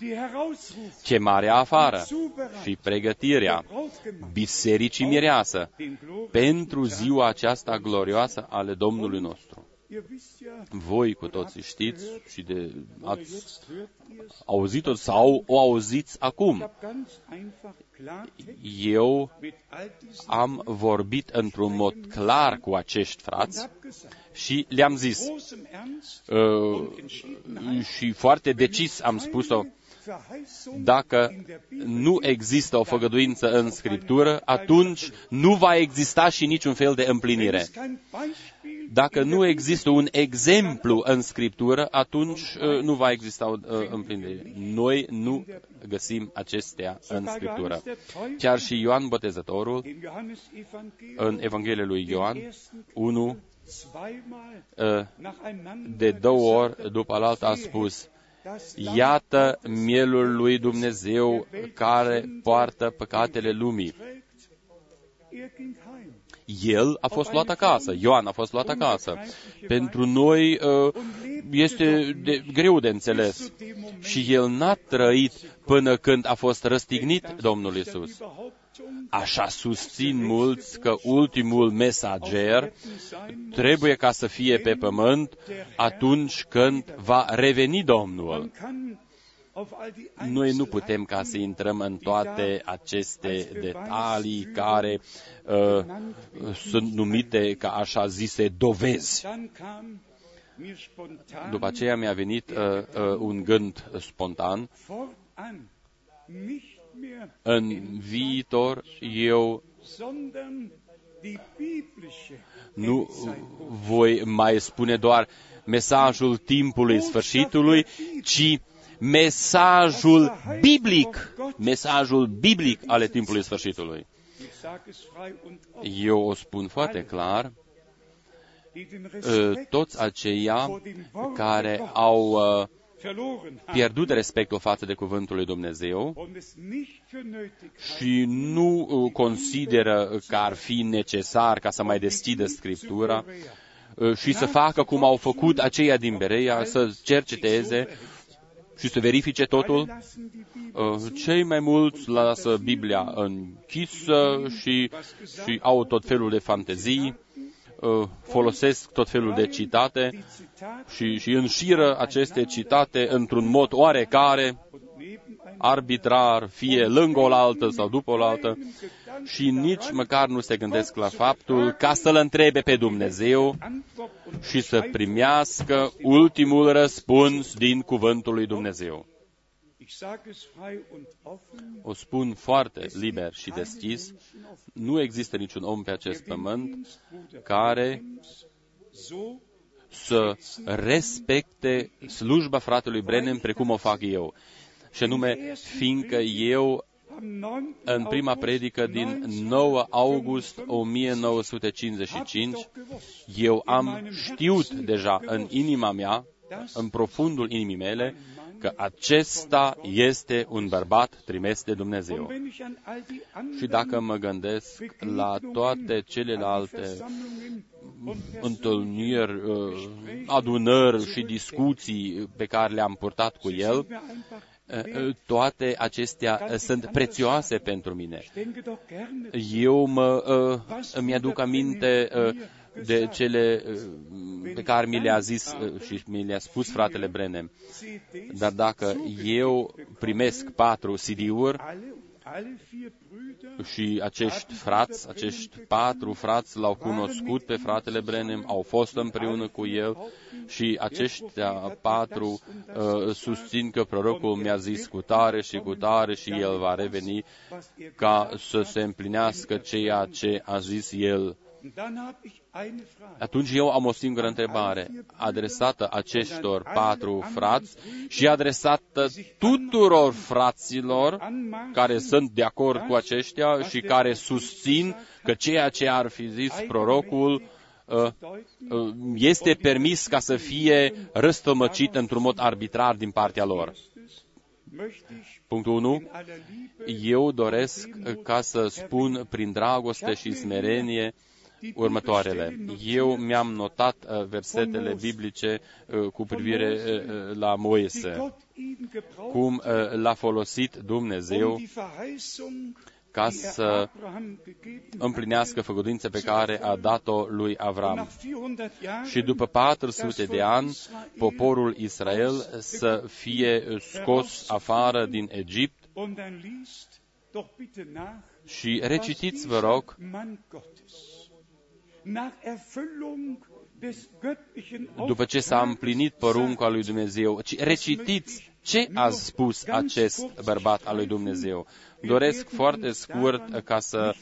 Die Herausruf. Chemarea afară. Zubereitung și pregătirea. Brautgemacht bisericii mireasă. den Glorien pentru ziua aceasta glorioasă ale Domnului nostru. Ihr wisst ja, Voi cu toții știți și de ați jetzt hört ihr es. auzit-o sau o auziți Ich acum. habe ganz einfach Klartext Eu mit all diesen am vorbit într-un mod clar cu acești und frați habe gesagt, și le-am zis großem Ernst uh, und Entschiedenheit, și foarte decis am spus-o, Verheißung dacă in der Bibel nu există o făgăduință în Scriptură, atunci nu va exista și niciun fel de Wenn împlinire. es kein Beispiel Dacă in der nu Bibel există un exemplu în Scriptură, atunci uh, nu va exista o uh, împlinire. Noi nu găsim acestea în Sogar Scriptură. Johannes der Täufer Chiar și Ioan Botezătorul, im Johannesevangelium în Evanghelia lui Ioan, im ersten 1, zweimal uh, nacheinander de două gesagt ori hat, după alaltă a "Siehe, spus, das Lamm Iată Gottes, mielul lui Dumnezeu care poartă păcatele lumii. Trägt." Er ging heim. El a fost luat acasă, Ioan a fost luat acasă. Pentru noi uh, este de, greu de înțeles. Și el n-a trăit până când a fost răstignit Domnul Isus. Așa susțin mulți că ultimul mesager trebuie ca să fie pe pământ atunci când va reveni Domnul. Noi nu putem ca să intrăm în toate aceste detalii care uh, sunt numite ca așa zise dovezi. După aceea mi-a venit uh, uh, un gând spontan. În viitor eu nu voi mai spune doar mesajul timpului sfârșitului, ci mesajul biblic, mesajul biblic ale timpului sfârșitului. Eu o spun foarte clar, toți aceia care au uh, pierdut respectul față de cuvântul lui Dumnezeu și nu uh, consideră că ar fi necesar ca să mai deschidă Scriptura uh, și să facă cum au făcut aceia din Bereia, să cerceteze și să verifice totul. Cei mai mulți lasă Biblia închisă și, și au tot felul de fantezii, folosesc tot felul de citate și, și înșiră aceste citate într-un mod oarecare, arbitrar, fie lângă o altă sau după o altă, și nici măcar nu se gândesc la faptul ca să-L întrebe pe Dumnezeu și să primească ultimul răspuns din cuvântul lui Dumnezeu. O spun foarte liber și deschis, nu există niciun om pe acest pământ care să respecte slujba fratelui Brenem precum o fac eu. Și anume, fiindcă eu în prima predică din 9 august 1955, eu am știut deja în inima mea, în profundul inimii mele, că acesta este un bărbat trimis de Dumnezeu. Und wenn ich an all die Și dacă anderen mă gândesc la toate celelalte Versammlungen und întâlniri, uh, adunări și discuții pe care le-am purtat cu el, sind wir einfach, uh, uh, toate acestea uh, sunt prețioase pentru mine. ich denke doch gerne Eu mă, uh, îmi aduc aminte uh, de cele uh, pe care mi le-a zis uh, și mi le-a spus fratele Brenem. CDs, Dar dacă eu primesc patru CD-uri alle, alle vier Brüder și acești frați, acești patru frați l-au cunoscut pe fratele Brenem, au fost împreună cu el și aceștia patru uh, susțin că prorocul mi-a zis cu tare și cu tare și el va reveni was er ca să se împlinească ceea ce a zis el. Und dann habe ich eine Frage. Atunci eu am o singură întrebare, adresată acestor patru frați și adresată tuturor fraților care sunt de acord cu aceștia și care susțin că ceea ce ar fi zis prorocul uh, uh, este permis ca să fie răstămăcit într-un mod arbitrar din partea lor. Möchte ich Punctul 1. in aller Liebe Eu doresc uh, ca să spun prin dragoste și smerenie următoarele. Eu mi-am notat uh, versetele biblice uh, cu privire uh, la die Moise, Gott ihn gebraucht cum uh, l-a folosit um Dumnezeu die Verheißung, ca die er să Abraham gegeben împlinească făgăduința pe care a dat-o lui Avram. nach 400 Jahren Și după 400 de ani, poporul Israel să fie scos afară din Egipt und dann liest doch bitte nach și recitiți, vă rog, după ce s-a împlinit porunca lui Dumnezeu, ci recitiți ce a spus acest bărbat al lui Dumnezeu. Doresc foarte scurt ca să,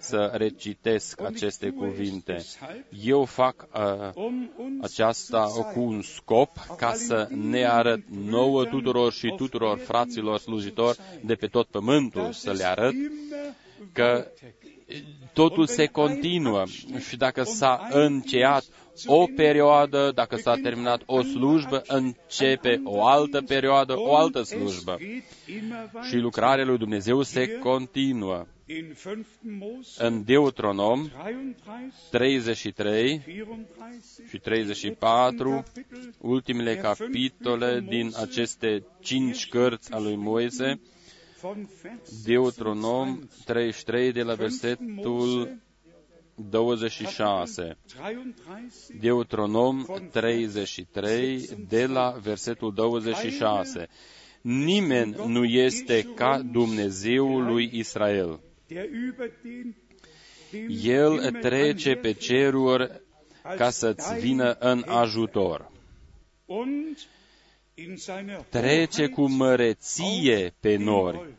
să recitesc aceste cuvinte. Eu fac uh, um uns aceasta cu un scop ca să ne arăt nouă tuturor și tuturor fraților slujitori de pe tot pământul, să le arăt immer că totul se continuă și dacă s-a încheiat o perioadă, dacă s-a terminat o slujbă, începe o altă perioadă, o altă slujbă. Și lucrarea lui Dumnezeu se continuă. in 5. Mose În Deuteronom 33, 33 34 și 34, ultimele capitole din aceste cinci cărți a lui Moise, von Vers Deuteronom 33 de la versetul 26. 33 Deuteronom 33 de la versetul 26. Nimeni nu este ca Dumnezeul lui Israel. der über den dem El Himmel trece pe ceruri ca să-ți vină în ajutor. Und in seiner Trece cu măreție pe nori.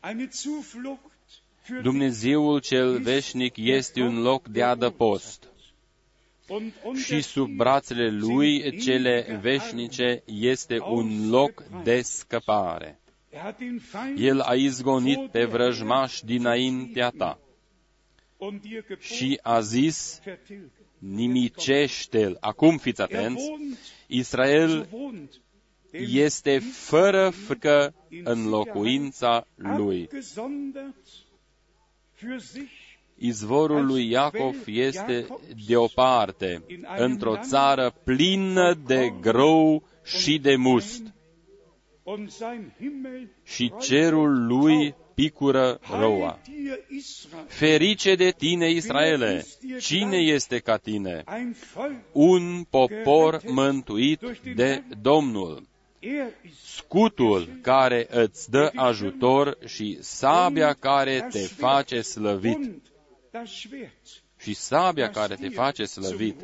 Eine Zuflucht für Dumnezeul cel veșnic este un loc de adăpost. Und unter și sub brațele lui cele veșnice este un loc de scăpare. Er hat den Feind El a izgonit pe vrăjmaș dinaintea ta. Und dir geboten, și a zis, vertilgen. Nimicește-l. Acum fiți Er atenți, wohnt, so Israel wohnt dem este fără frică în locuința lui. abgesondert für sich Izvorul lui Iacov este deoparte, într-o țară plină de grâu și de must, und sein Himmel și cerul lui picură roa. Heil dir Israel, Ferice de tine, Israele! Cine este ca tine? ein Volk, Un popor mântuit de Domnul. er ist Scutul care îți dă ajutor și sabia care te face slăvit. und das Schwert, Și sabia das care te dir face zum slăvit.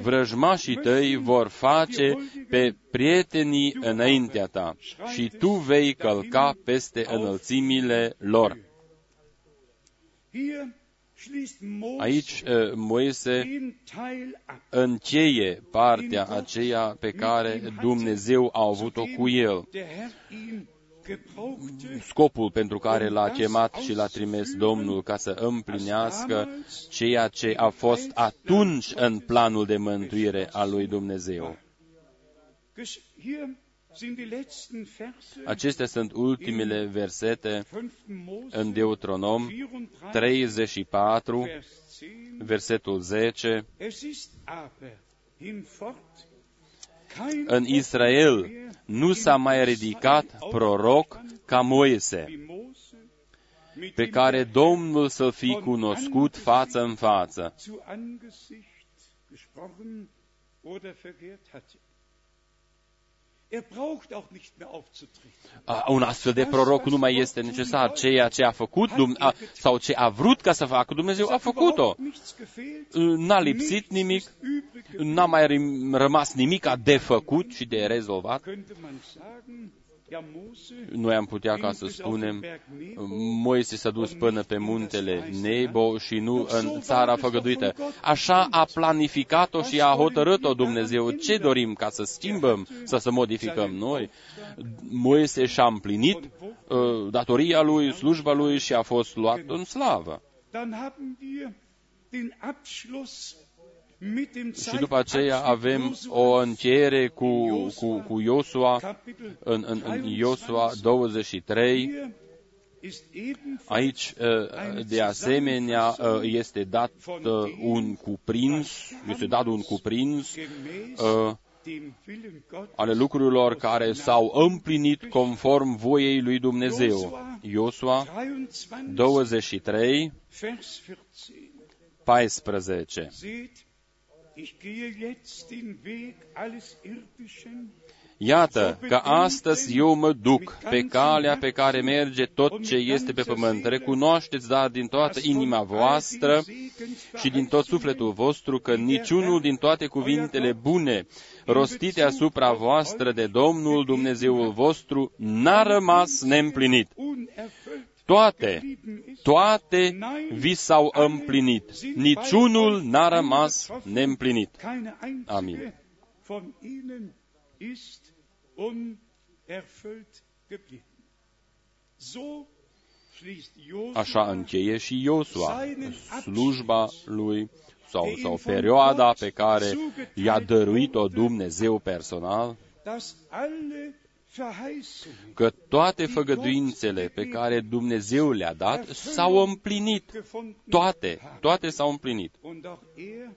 Vrăjmașii tăi vor face pe prietenii înaintea ta și tu vei călca peste înălțimile lor. Hier schließt Mose Aici eh, Moise den Teil ab. încheie partea aceea pe care Dumnezeu a avut-o cu el. Der Herr ihn gebrauchte scopul pentru care l-a chemat și l-a trimis Domnul ca să împlinească ceea ce a fost atunci în planul de mântuire al lui Dumnezeu. Gesch- Hier sind die letzten Verse, Acestea sunt ultimele versete 5. Mose în Deuteronom 34, 34, Vers 10. versetul 10. În Israel nu s-a mai ridicat proroc ca Moise, wie Mose, mit pe dem care der Domnul să fie cunoscut față în față. Un astfel de proroc nu mai este necesar. Ceea ce a făcut Dum- a, sau ce a vrut ca să facă Dumnezeu, Es a hat făcut-o. überhaupt nichts gefehlt. N-a lipsit nimic, Nichts ist übrig geblieben. n-a mai rim- rămas nimic de făcut și de rezolvat. Könnte man sagen, ja, Mose Noi am putea ca ging să bis auf den spunem, Berg Nebo, Moise s-a dus până pe muntele Nebo și nu în țara făgăduită. Așa a planificat-o și a hotărât-o Dumnezeu. Ce dorim ca să schimbăm, să să modificăm noi? Moise și-a împlinit uh, datoria lui, slujba lui și a fost luat în slavă. Și după aceea avem o încheiere cu, cu, cu Iosua, Kapitel în, în, în Iosua 23, Hier ist ebenfalls Aici, uh, de asemenea, uh, este dat uh, un cuprins, este dat un cuprins gemäß uh, dem Willen Gottes ale lucrurilor care s-au împlinit conform voiei lui Dumnezeu. Iosua 23, 23, Vers 14. Iată că astăzi eu mă duc pe calea pe care merge tot ce este pe pământ. Recunoașteți, dar din toată inima voastră și din tot sufletul vostru că niciunul din toate cuvintele bune rostite asupra voastră de Domnul Dumnezeul vostru n-a rămas neîmplinit. Unerfüllt Toate, geblieben ist. toate vi s-au împlinit. Niciunul n-a rămas neîmplinit. Keine einzige Amen. von ihnen ist unerfüllt geblieben. So schließt Josua Așa încheie și Iosua slujba lui sau, sau perioada pe care i-a dăruit-o Dumnezeu personal, dass alle Verheißungen că toate făgăduințele pe care Dumnezeu le-a dat s-au împlinit. gefunden Toate, toate s-au împlinit. und auch er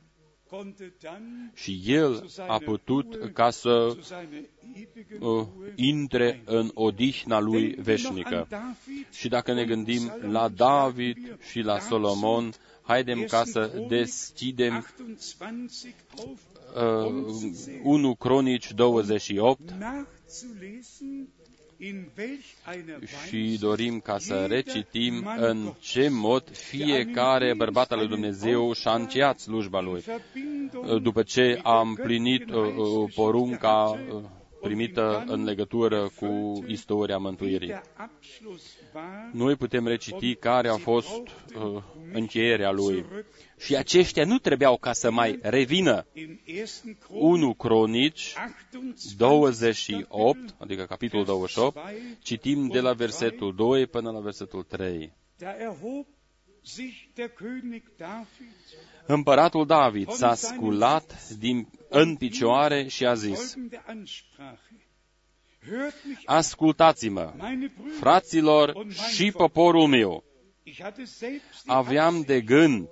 konnte dann Și el a putut ca să zu seiner ewigen uh, Ruhe intre în odihna lui Denken wir noch an veșnică. David Și dacă ne und gândim Salomon, la David schlagen wir și la dazu Solomon, haidem ca să 1. Chronik deschidem 28 auf, uh, 1 Cronici 28 nachzulesen, in welch einer și Weise dorim ca să jeder recitim Mann în Gottes ce mod fiecare bărbat al lui Dumnezeu și-a încheiat slujba in lui. Verbindung După ce mit a der împlinit göttlichen uh, uh, Heilsgeschichte porunca hatte uh, und primită ihm în dann legătură cu erfüllte, istoria wie mântuirii. der Abschluss war Noi putem reciti care a fost uh, încheierea lui. Și aceștia nu trebuiau ca să mai revină. in 1. 1 Cronici 28, 28, adică capitolul 28, citim de la versetul 2 până la versetul 3. Da erhob sich der König David Împăratul David s-a sculat din, în picioare și a zis, folgende Ansprache. Hört mich Ascultați-mă, meine Brüder, fraților și poporul meu, ich hatte selbst die aveam de gând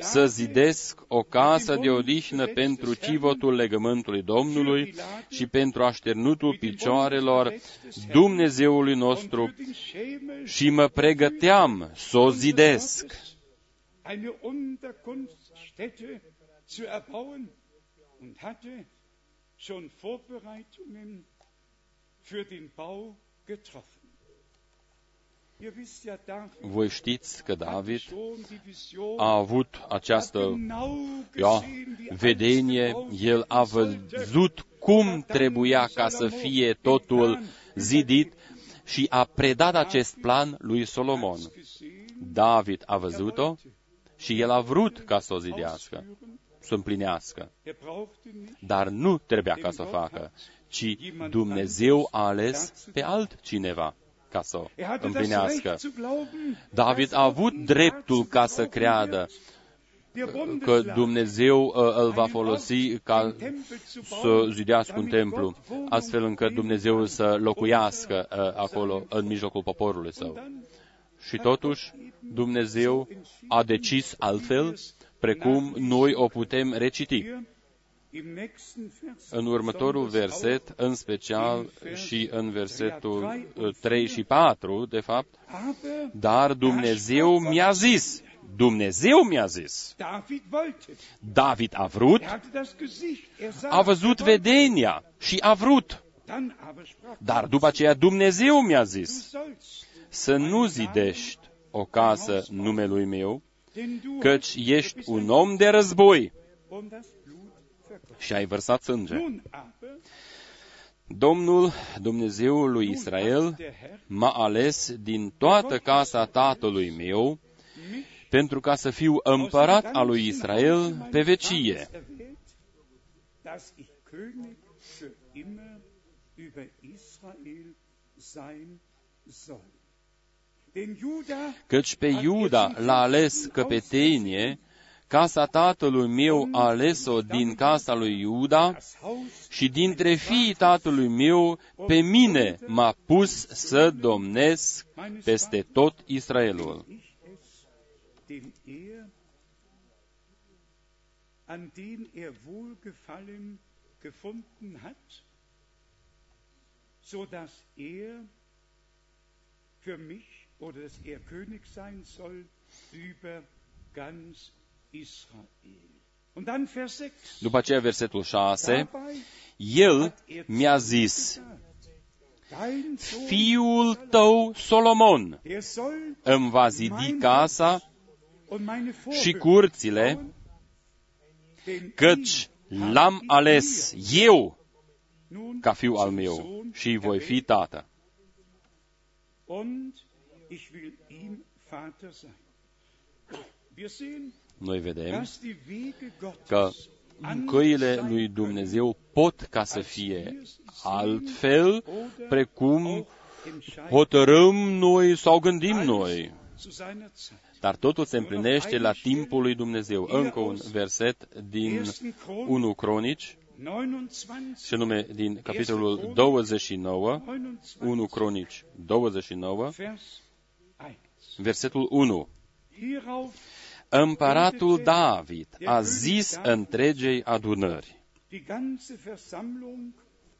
să zidesc o casă de odihnă pentru civotul legământului Domnului și pentru așternutul picioarelor Dumnezeului nostru. și mă pregăteam să o zidesc. Voi știți că hatte David schon die Vision, a avut această genau ja, gesehen, wie alles vedenie, gebaut el a werden sollte. văzut cum trebuia ca să fie totul zidit și a predat acest plan lui Solomon. David a văzut-o și el a vrut ca să o zidească, să împlinească, Er brauchte nicht. Dar nu trebuia ca să o facă, ci Dumnezeu a ales pe altcineva. ca să o Er hatte das împlinească. Recht zu glauben, David a avut dreptul ca să creadă că Dumnezeu uh, îl va folosi ca să zidească un templu, astfel încât Dumnezeu să locuiască uh, acolo, în mijlocul poporului său. Și totuși, Dumnezeu a decis altfel, precum noi o putem reciti. În următorul verset, în special și în versetul uh, 3 și 4, de fapt, dar Dumnezeu mi-a zis, Dumnezeu mi-a zis, David wollte. David a vrut, Er hatte das Gesicht. Er sah, a văzut vedenia și a vrut, Dann aber sprach dar după aceea Dumnezeu mi-a du zis, sollst, să nu zidești o casă numelui meu, denn du căci ești un om de război um das Blut vergossen. și ai vărsat sânge. Nun aber, Domnul, Dumnezeul lui Israel, der Herr m-a ales din toată casa tatălui meu, mich pentru ca să fiu împărat al lui Israel pe vecie. dass ich König für immer über Israel sein soll. Denn Juda Căci pe Iuda l-a ales căpetenie, casa tatălui meu a ales-o din casa lui Iuda das Haus și dintre fiii tatălui meu pe mine m-a pus să domnesc peste tot Israelul. ich es, dem er, an dem er Wohlgefallen gefunden hat, so dass er für mich oder dass er König sein soll über ganz Israel. Und dann Vers 6. După aceea, versetul 6, Dabei El hat er mi-a zu zis, gesagt, Dein Sohn, Fiul tău Solomon der soll îmi va zidi casa und meine și Vorhöfe curțile, bauen, denn căci ihn l-am hab ich ales dir eu nun ca fiu al zum meu Sohn și îi voi fi erwählt, tată. Und ich will ihm Vater sein. Wir sehen, Noi vedem dass die Wege că Gottes anders căile sein lui können, Dumnezeu pot ca să fie altfel, precum hotărâm noi sau gândim noi. zu seiner Zeit. Dar totul se împlinește la timpul lui Dumnezeu. Încă un verset din 1 Cronici, 29, și nume din capitolul 29, 29, 1 Cronici 29, Vers 1. Versetul 1. Hierauf Împăratul David a zis întregei adunări, die ganze Versammlung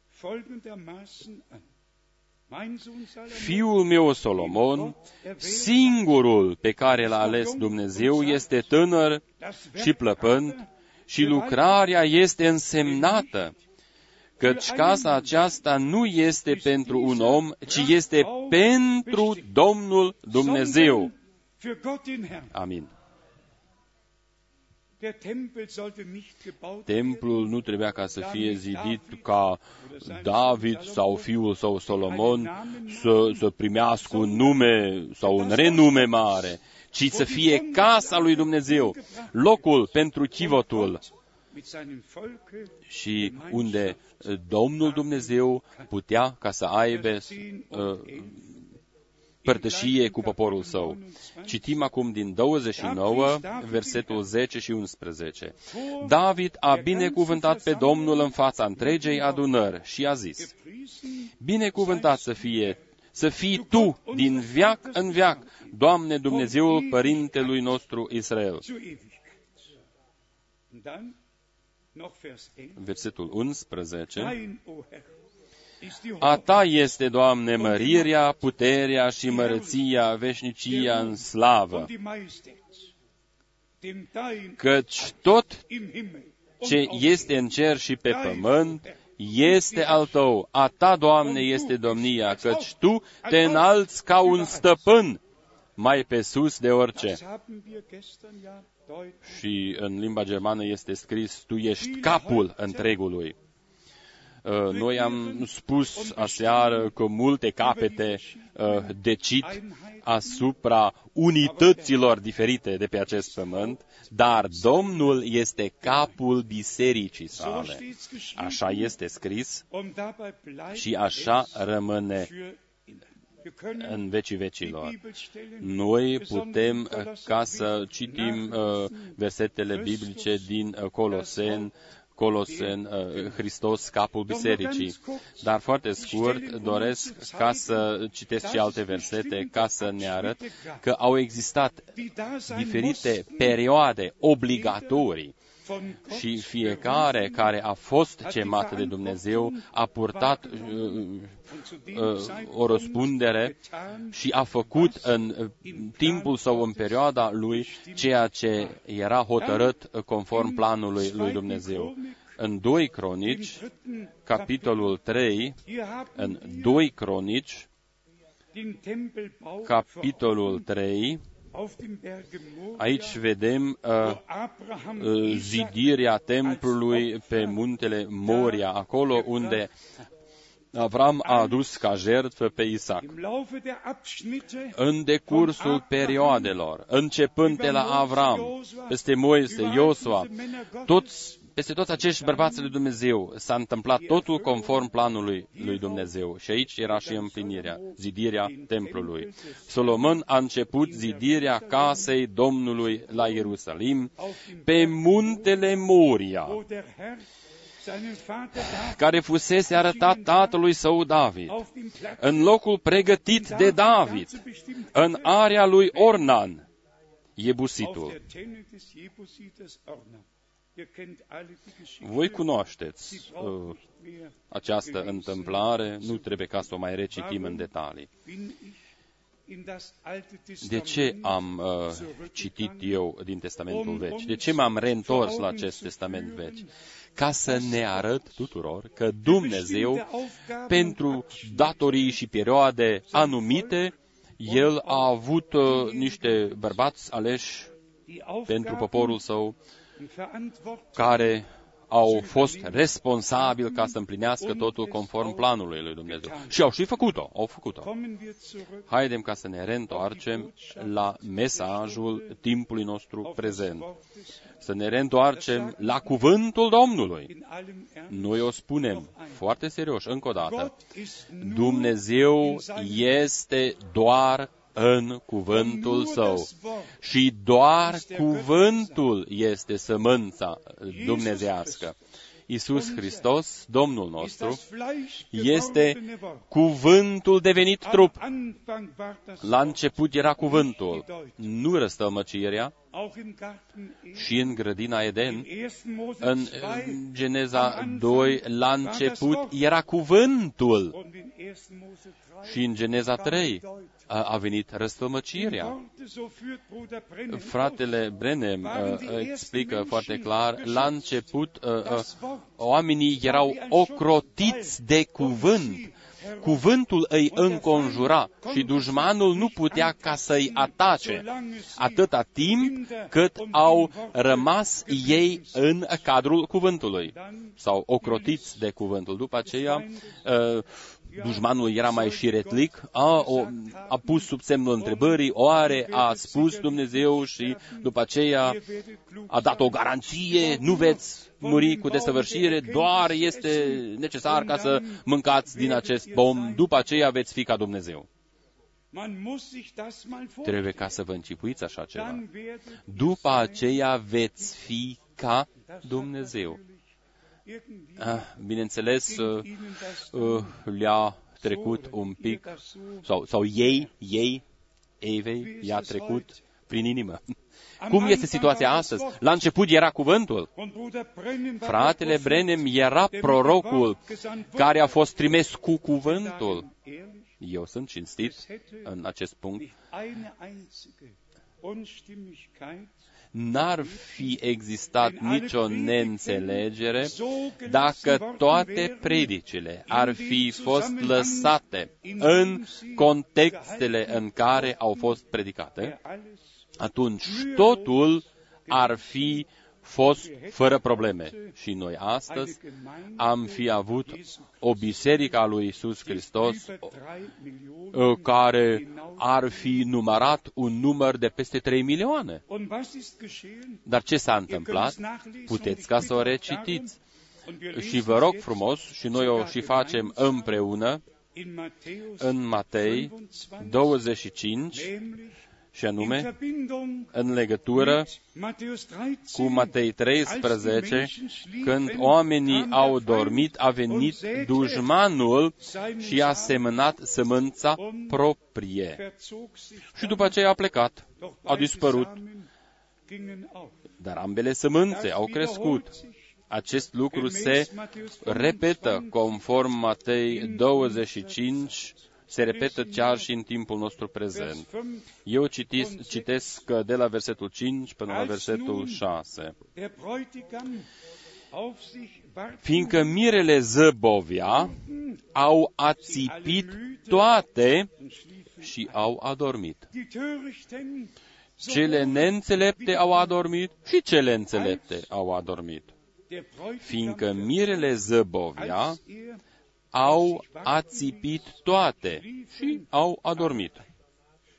folgendermaßen an. Mein Sohn Salomo, Fiul meu Solomon, singurul pe care l-a ales Dumnezeu, este tânăr das și plăpând și lucrarea este însemnată, căci casa aceasta nu este pentru un om, ci este pentru Domnul Dumnezeu. Für Gott den Herrn. Amin. Der Tempel sollte nicht gebaut Templul nu trebuia ca să fie zidit ca David sau fiul său Solomon să, să primească un nume sau un renume mare, ci să fie casa lui Dumnezeu, locul pentru chivotul mit seinem Volke și unde Domnul Dumnezeu putea ca să aibă uh, părtășie cu poporul său. Citim acum din 29, versetul 10 și 11. David a binecuvântat pe Domnul în fața întregei adunări și a zis, gepriesen Binecuvântat să fie, să fii Tu din veac în veac, Doamne Dumnezeul Părintelui nostru Israel. Versetul 11. Dein, o Herr, ist die A Hoheit, ta este, Doamne, mărirea, puterea și mărăția, veșnicia în slavă, und die Majestät, dem dein căci tot im Himmel und ce auf este în cer și pe pământ este al tău. A ta, Doamne, este domnia, căci Tu te înalți ca un stăpân mai pe sus de orice. Das haben wir gestern ja deutlich Și în limba germană este scris, Tu ești capul întregului. Uh, Noi am spus aseară că multe capete uh, decid asupra unităților diferite de pe acest pământ, dar Domnul este capul bisericii So sale. steht's geschrieben. Așa este scris Und dabei bleibt și așa es rămâne für immer. Wir können în vecii die vecilor. Bibelstellen Noi putem uh, ca să citim uh, versetele biblice din uh, Coloseni, Colosen, uh, Hristos, capul bisericii. Dar foarte scurt doresc ca să citesc și alte versete ca să ne arăt că au existat die da sein diferite mussten, perioade obligatorii von Gott și fiecare care a fost chemat de Dumnezeu a purtat uh, und zu dem uh, Zeitpunkt o răspundere getan, și a făcut în uh, timpul sau în perioada lui ceea ce era hotărât uh, conform planului lui Dumnezeu. În 2 Cronici, dritten capitolul 3, Hier haben în wir 2 Cronici, den Tempelbau capitolul 3, auf dem Berge Moria, aici vedem uh, wo Abraham uh, Isaac zidirea templului pe muntele Moria, acolo unde Avram a adus ca jertfă pe Isaac. im Laufe der Abschnitte În decursul perioadelor, începând de la Avram, peste Moise, Iosua, toți, peste toți acești bărbați lui Dumnezeu s-a întâmplat totul conform planului lui Dumnezeu. Și aici era și împlinirea, zidirea templului. Solomon a început zidirea casei Domnului la Ierusalim, pe muntele Moria, wo der Herr seinen Vater David care fusese arătat tatălui său David, auf dem Platz în locul pregătit de David, dazu bestimmt în area lui Ornan, auf Iebusitul. der Tenne des Jebusiters Orna. Ihr kennt alle die Geschichte. Voi cunoașteți Sie braucht uh, nicht mehr. această întâmplare, nu trebuie ca să o mai recitim în detalii. Bin ich in das Alte De ce Testament am uh, citit eu din Testamentul Vechi? De ce m-am reîntors la acest Testament vechi? Ca să ne arăt tuturor că Dumnezeu, pentru datorii și perioade anumite, El a avut uh, niște bărbați aleși die pentru Aufgaben poporul său, und Verantwortung care au fost responsabili ca să împlinească totul conform planului lui Dumnezeu. Și au și făcut-o, au făcut-o. kommen wir zurück Haidem ca să ne reîntoarcem la mesajul timpului nostru auf das prezent. Wort des Herrn. Să ne reîntoarcem la cuvântul Domnului. In allem Ernst. Noi o spunem foarte serios, încă o dată. Gott ist nur Dumnezeu in seinem este doar în cuvântul nur său. das Wort Și doar cuvântul este sămânța dumnezească. Iisus Hristos, Domnul ist nostru, das Fleisch este gewordene Wort. cuvântul devenit Am trup. Anfang war das La Wort. început era cuvântul, nu răstălmăcirea, Auch im Garten Eden. și în grădina Eden, In 1. Mose în 2 în Geneza 2, la început era cuvântul und in 1. Mose 3 și în Geneza 3 war die a, a venit Deutung. răstălmăcirea. Worte, so führt Bruder Brennan aus. Fratele Brenem uh, explică foarte clar, la început uh, uh, oamenii erau ocrotiți de cuvânt. Cuvântul îi înconjura și dușmanul nu putea ca să-i atace atâta timp cât au rămas ei în cadrul cuvântului sau ocrotiți de cuvântul. După aceea, uh, dușmanul era mai șiretlic, a, o, a pus sub semnul întrebării, oare a spus Dumnezeu și după aceea a dat o garanție, nu veți muri cu desăvârșire, doar este necesar ca să mâncați din acest pom, după aceea veți fi ca Dumnezeu. Man muss sich das mal Trebuie ca să vă închipuiți așa ceva. Dann werdet După aceea veți fi ca Dumnezeu. Irgendwie Ah, bineînțeles, uh, Ihnen das uh, le-a trecut un pic, sau, sau ei, ei, Evei, i-a trecut prin inimă. Cum este situația astăzi? La început era cuvântul. Und Bruder Brennan war Fratele der Prophet, Brenem era der mit prorocul Wort gesandt wurde. care a fost trimis cu cuvântul. Sagen ehrlich, Eu sunt cinstit în acest punct. Nicht eine einzige Unstimmigkeit N-ar fi existat nicio neînțelegere dacă toate predicile ar fi fost lăsate în contextele în care au fost predicate, der alles atunci totul ar fi fost fără probleme. Și noi astăzi eine Gemeinde am fi avut o biserică a lui Isus Hristos über drei Millionen uh, care ar fi numărat un număr de peste 3 milioane. Und was ist geschehen? Dar ce s-a Ihr könnt es întâmplat? nachlesen Puteți und ca ich să o bitte recitiți. darum, und wir Și lesen vă rog jetzt frumos, și noi o și facem împreună, in Matthäus în Matei 25, 25, nämlich și in anume Verbindung în legătură mit Matthäus 13, cu Matei 13, când oamenii au dormit, a venit dușmanul și a semănat sămânța proprie. verzog sich Și după aceea a plecat, Doch a dispărut, Samen gingen auf. dar ambele sămânțe au crescut. Acest lucru se repetă conform Matei 25, se repetă chiar și în timpul nostru prezent. Eu citis, citesc de la versetul 5 până la versetul 6. Der Bräutigam auf sich warten Fiindcă mirele zăbovia, au ațipit toate und schliefen. și au adormit. Die Törichten Cele sowohl neînțelepte au adormit și cele înțelepte au adormit. der Bräutigam Fiindcă mirele zăbovia, als er au ațipit toate și au adormit.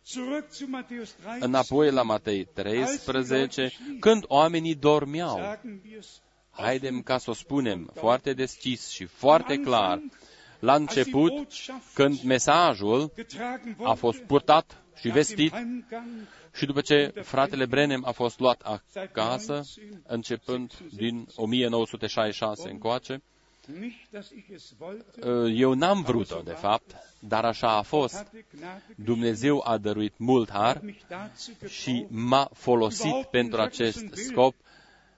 zurück zu Matthäus 13 Înapoi la Matei 13, când oamenii dormeau. sagen wir es Haidem ca să o spunem foarte deschis și foarte clar. La început, când mesajul getragen a fost purtat și vestit Heimgang și după ce fratele Brenem a fost luat acasă, începând din 1966 încoace, nicht, dass ich es wollte, eu n-am vrut-o, de fapt, dar așa a fost. hatte Gnade Dumnezeu a dăruit mult har mich dazu și gebracht, m-a folosit pentru acest scop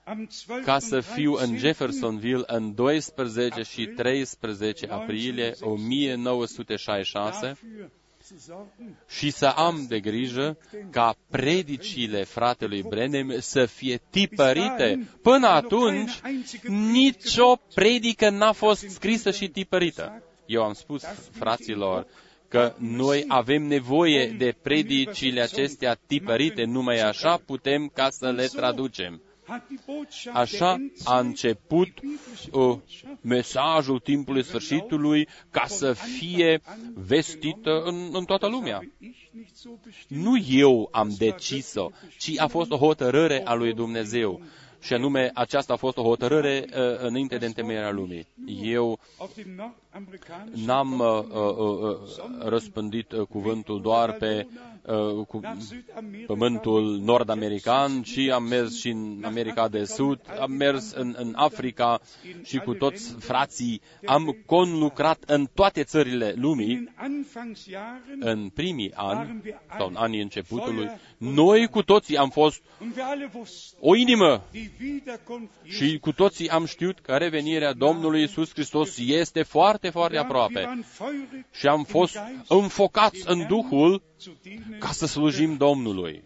am 12 ca să fiu în 13 Jeffersonville în 12 și 13 aprilie 1966 dafür zu sorgen, și să am de grijă ca predicile fratelui Brenem să fie tipărite. Până atunci, nicio predică n-a fost scrisă și tipărită. Eu am spus fraților că noi avem nevoie de predicile acestea tipărite, numai așa putem ca să le traducem. Hat die Botschaft Așa der a Endzeit, început die biblische uh, Botschaft, mesajul timpului sfârșitului ca să fie vestită în, în toată lumea. habe ich nicht so bestimmt. Nu eu am decis-o, ci a fost o hotărâre a lui Dumnezeu. Și anume, aceasta a fost o hotărâre uh, înainte de întemeierea lumii. Eu Auf dem nordamerikanischen n-am uh, uh, uh, răspândit uh, cuvântul doar pe uh, cu, nach Südamerika pământul nord-american, ci am mers și în America de Sud, am mers în, în Africa și cu toți frații am conlucrat în toate țările in lumii den Anfangsjahren în primii ani sau în anii începutului. Noi cu toții am fost und wir alle wussten, o inimă die Wiederkunft și cu toții am știut că revenirea Domnului Isus Hristos este foarte, foarte Ja, wir aproape. waren feurig Și am fost înfocați în Duhul zu dienen. ca să slujim Domnului.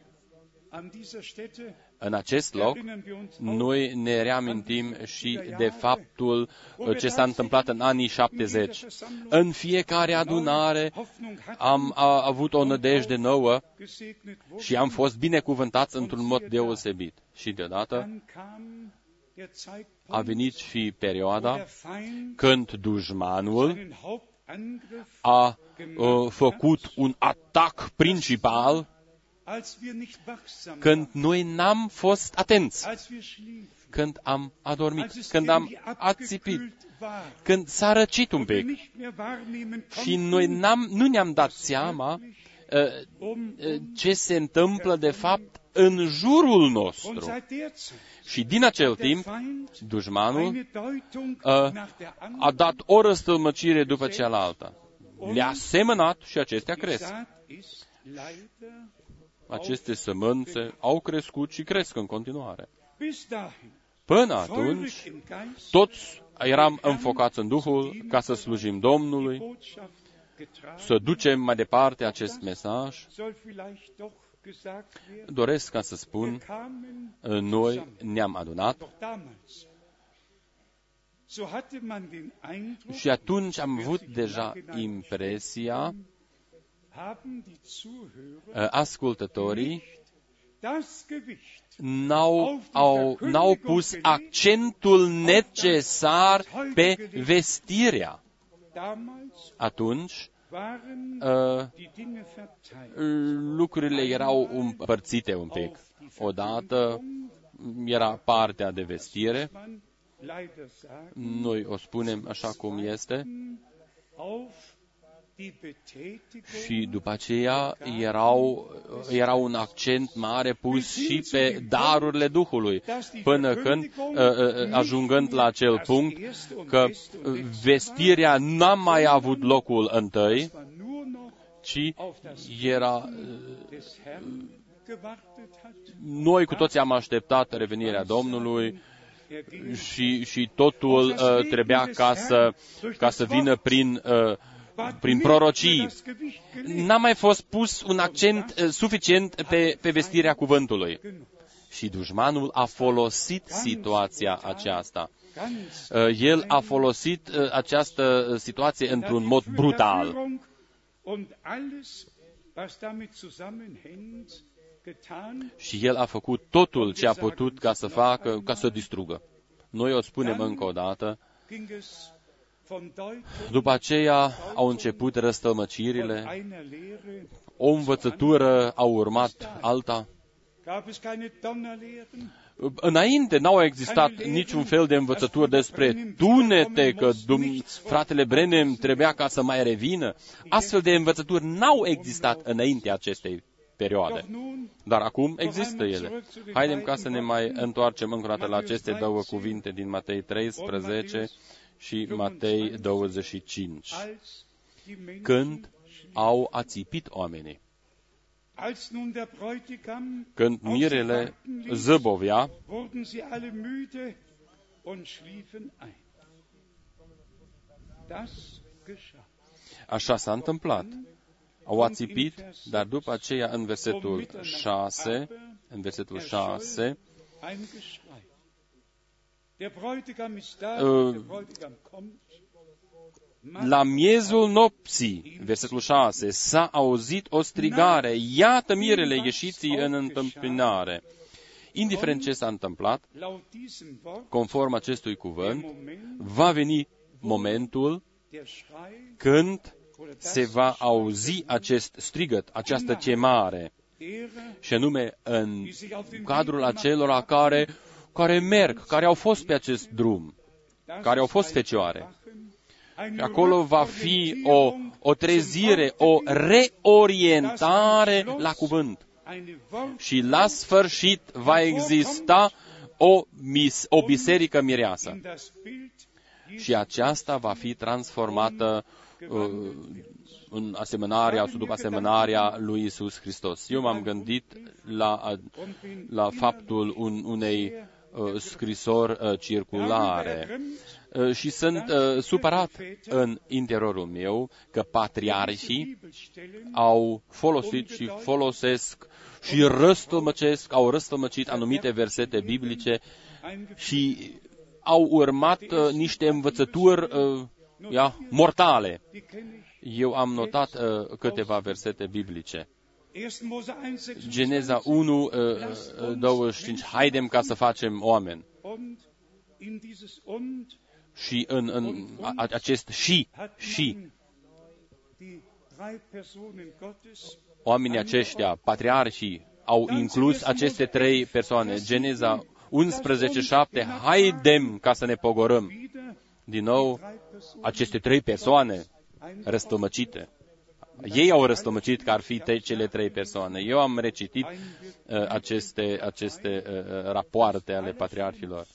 An dieser Stätte În acest loc, erinnern wir uns auch, noi ne reamintim și de faptul uh, ce s-a întâmplat în anii 70. În fiecare adunare Hoffnung hat am a, avut o nădejde nouă gesegnet wurde. și am fost binecuvântați într-un mod deosebit. Și deodată Dann kam der Zeitpunkt, a venit și wo perioada der Feind când dușmanul seinen Hauptangriff, a uh, făcut un atac principal als wir nicht wachsam când waren, noi n-am fost atenți, als wir schliefen, când am adormit, als es când am irgendwie ațipit, abgekühlt war, când s-a răcit un und wir pic. nicht mehr wahrnehmen și noi konnten, n-am, nu ne-am dat seama uh, um uh, ce se întâmplă de fapt în jurul und nostru. seit der Zeit Și din acel der timp, Feind dușmanul eine Deutung uh, nach der a anderen dat o răstălmăcire după cealaltă. Le-a semănat și acestea cresc. Saat ist leider Aceste sămânțe au crescut și cresc în continuare. bis dahin Până feurig atunci, im Geist toți eram înfocați în Duhul ca să slujim Domnului, Botschaft getragen. Să ducem mai departe acest mesaj. Soll vielleicht doch gesagt werden, Doresc ca să wir spun, kamen noi ne-am adunat doch damals. So hatte man den Eindruck, și atunci am avut deja impresia, haben die Zuhörer uh, ascultătorii das Gewicht n-au, au, n-au pus accentul necesar pe vestirea. Damals Atunci waren uh, die Dinge verteilt. lucrurile erau împărțite un pic. Odată era partea de vestire, Man leider sagen, noi o spunem așa cum este, auf die betätigung Și după aceea erau, era un accent mare pus și pe darurile Duhului, până când, uh, uh, ajungând la acel punct, că uh, vestirea n-a mai avut locul întâi, war nur noch ci era, uh, des Herrn gewartet hat. noi cu toții am așteptat revenirea Domnului Er ging și, și totul uh, trebuia ca să, ca să vină prin, uh, prin prorocii. das Gewicht gelegt. N-a mai fost pus un accent uh, suficient pe, pe vestirea cuvântului. Și dușmanul a folosit situația aceasta. Ganz Uh, El a folosit uh, această uh, situație într-un mod brutal. Verführung Und alles, was damit zusammenhängt, getan. Și el a făcut totul ce a putut ca să facă, ca să distrugă. Noi o spunem încă o dată. După aceea au început von răstălmăcirile, einer Lehre. o învățătură a urmat alta. Gab es keine Donnerlehren? Înainte n-au existat niciun fel de învățături despre tunete, că dum, fratele Brenem trebuia ca să mai revină. Astfel de învățături n-au existat înainte acestei perioade. Doch nun Dar acum există ele. Haidem ca să ne mai întoarcem încă o dată la aceste două cuvinte din Matei 13 și Matei 25. als die Menschen Când au ațipit oamenii. Als nun der Bräutigam Când auf sie mirele warten ließ, zăbovea, wurden sie alle müde und schliefen ein. Das geschah. așa s-a întâmplat. Au ațipit, dar după aceea în versetul 6, în versetul 6, La miezul nopții, versetul 6, s-a auzit o strigare, iată mirele ieșiții în întâmpinare. Indiferent ce s-a întâmplat, Laut diesem Wort, conform acestui der cuvânt, Moment, va veni momentul der Schrei când oder das se va auzi acest strigăt, această chemare, derer, și anume în die sich auf den cadrul Weg acelora care, care merg, care au fost pe acest drum. Das care au ist fost ein fecioare. Erwachen, eine Și acolo va fi o, o trezire, o reorientare la cuvânt. eine Wort, Și la sfârșit va exista o, mis, o biserică mireasă. in das Bild Și aceasta va fi transformată uh, în asemănarea sau după asemănarea lui Isus Hristos. Eu m-am gândit la, la faptul un, unei uh, scrisori uh, circulare uh, și sunt uh, supărat în interiorul meu că patriarhii Bibelstellen au folosit și folosesc și răstălmăcesc, au răstălmăcit anumite versete biblice și au urmat uh, niște învățături uh, ia, mortale. die kenne ich. Eu am notat uh, câteva versete biblice. 1. Mose 1, 26 Geneza 1, uh, uh, 25, haidem ca să facem oameni. und in dieses und Și în, în a, acest și, hat și, man die drei Personen Gottes oamenii aceștia, patriarhii, au inclus aceste trei persoane. Geneza 11, 7, haidem ca să ne pogorâm. wieder Din nou, drei Personen aceste trei persoane răstămăcite. Ei au răstămăcit că ar fi te- cele trei persoane. Eu am recitit uh, aceste, aceste uh, rapoarte ale patriarhilor.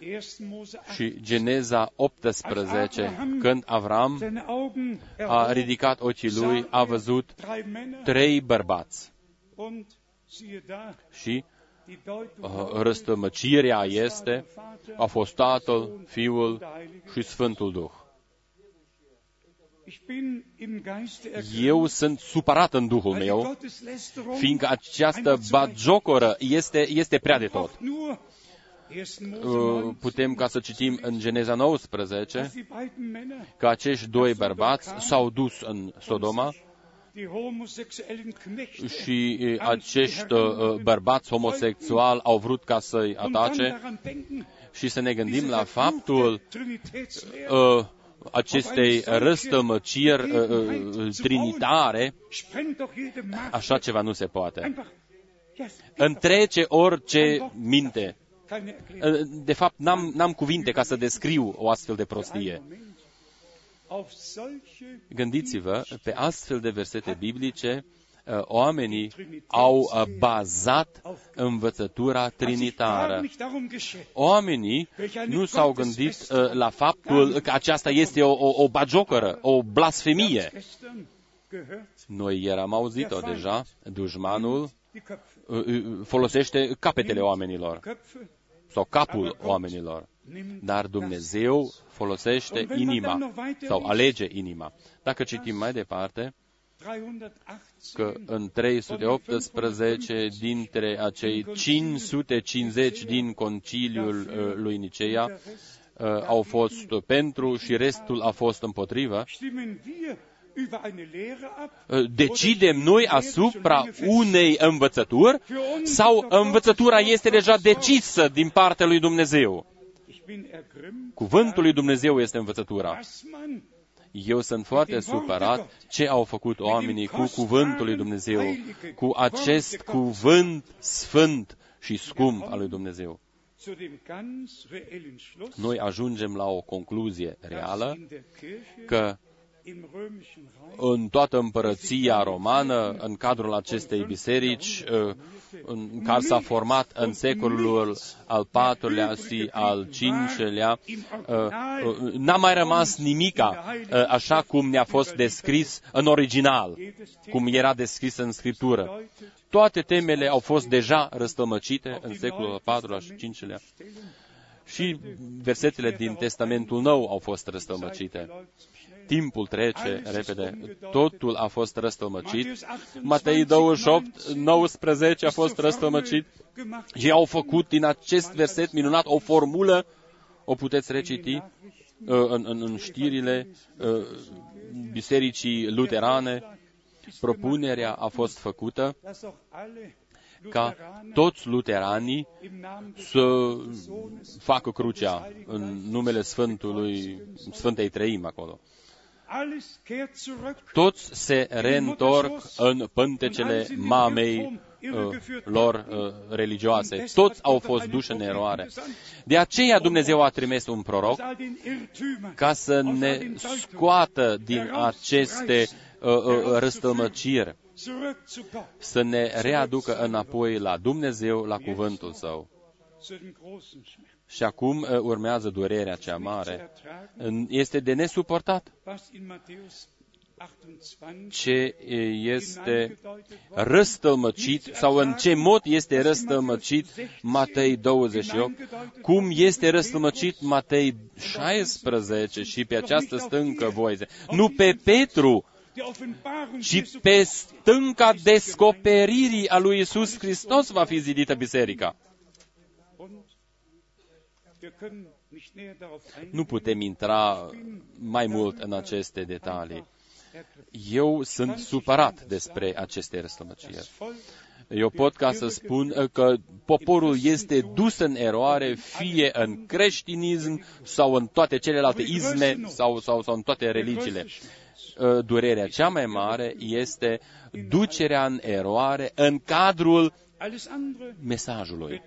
1. Mose 8 Și Geneza 18, când Avram seine Augen a erhob, ridicat ochii lui, sah a er văzut drei Männer trei bărbați. und siehe da, Și die Deutung uh, răstămăcirea este, a fost Tatăl, Fiul și Sfântul Duh. Eu sunt supărat în Duhul weil die meu, Gotteslästerung fiindcă această einfach zu weit batjocoră este, este prea de tot. braucht nur 1. Mose Uh, 9, Putem ca să citim în Geneza 19 dass die beiden Männer, că acești doi bărbați s-au dus în Sodoma die homosexuellen Knechte, și uh, acești uh, bărbați homosexuali au vrut ca să-i und dann atace daran denken, și să ne gândim diese la faptul Trinitätslehre uh, acestei răstămăciri uh, uh, trinitare, sprengt doch jede Macht așa ceva nu se poate. einfach. Ja, Întrece orice minte. keine Erklärung. Uh, De fapt, n-am, n-am cuvinte ca să descriu o astfel de prostie. Moment. auf solche Gândiți-vă, pe astfel de versete biblice, uh, oamenii au uh, bazat învățătura hat sich gar trinitară. nicht darum geschert. Oamenii nu s-au gândit uh, la faptul că aceasta este o, o, o bagiocoră, o blasfemie. Gestern gehört, Noi eram auzit-o deja, dușmanul die Köpfe. uh, uh, folosește capetele oamenilor Köpfe sau capul oamenilor. nimmt Dar Dumnezeu folosește inima sau alege inima. Dacă citim mai departe, 318 că în 318 dintre acei 550 din conciliul uh, lui Nicea uh, au fost pentru și restul a fost împotrivă, stimmen wir über eine Lehre ab uh, decidem noi asupra unei învățături sau învățătura este deja decisă din partea lui Dumnezeu? Ich bin ergrimmt, Cuvântul lui Dumnezeu este învățătura. Was man Eu sunt foarte supărat ce au făcut oamenii cu cuvântul lui Dumnezeu, cu acest cuvânt sfânt și scump al lui Dumnezeu. zu dem ganz reellen Schluss, Noi ajungem la o concluzie dass reală in der Kirche că im römischen Reich în toată împărăția romană, în cadrul acestei biserici, uh, în care s-a format în secolul al patrulea și al cincelea, uh, uh, n-a mai rămas nimica uh, așa cum ne-a fost descris în original, cum era descris în Scriptură. Toate temele au fost deja răstămăcite în secolul al patrulea și cincelea. Și versetele din Testamentul Nou au fost răstămăcite. Timpul trece repede, totul a fost răstămăcit. Matei 28, 19 a fost răstămăcit. Ei au făcut din acest verset minunat o formulă, o puteți reciti uh, în, în, în știrile uh, bisericii luterane. Propunerea a fost făcută dass auch alle ca Lutheraner toți luteranii im Namen des să facă crucea în numele Sfântului, Sfântei Treimi acolo. Alles kehrt zurück. Toți se reîntorc în pântecele mamei uh, lor uh, religioase. Toți au fost duși în eroare. De aceea Dumnezeu a trimis un proroc all den Irrtümern, ca să ne scoată din aceste uh, uh, răstămăciri, zurück zu Gott, să ne readucă înapoi la Dumnezeu, la cuvântul Său. Zu dem großen Schmerz. Și acum uh, urmează durerea cea Zu mare. ertragen, Este de nesuportat was in Matthäus 28 ce este răstălmăcit sau în ce mod este răstălmăcit Matei 28, cum este răstălmăcit Matei 16 și pe această stâncă voize. Nu pe Petru, der Offenbarung ci Jesu pe stânca descoperirii a lui Isus Hristos va fi zidită biserica. Nu putem intra mai mult în aceste detalii. Eu sunt supărat despre aceste răstămăciri. Das Volk Eu pot ca să spun că poporul este dus în eroare, fie în creștinism sau în toate celelalte izme sau, sau, sau în toate religiile. Uh, Durerea cea mai mare este ducerea în eroare în cadrul alles andere mesajului.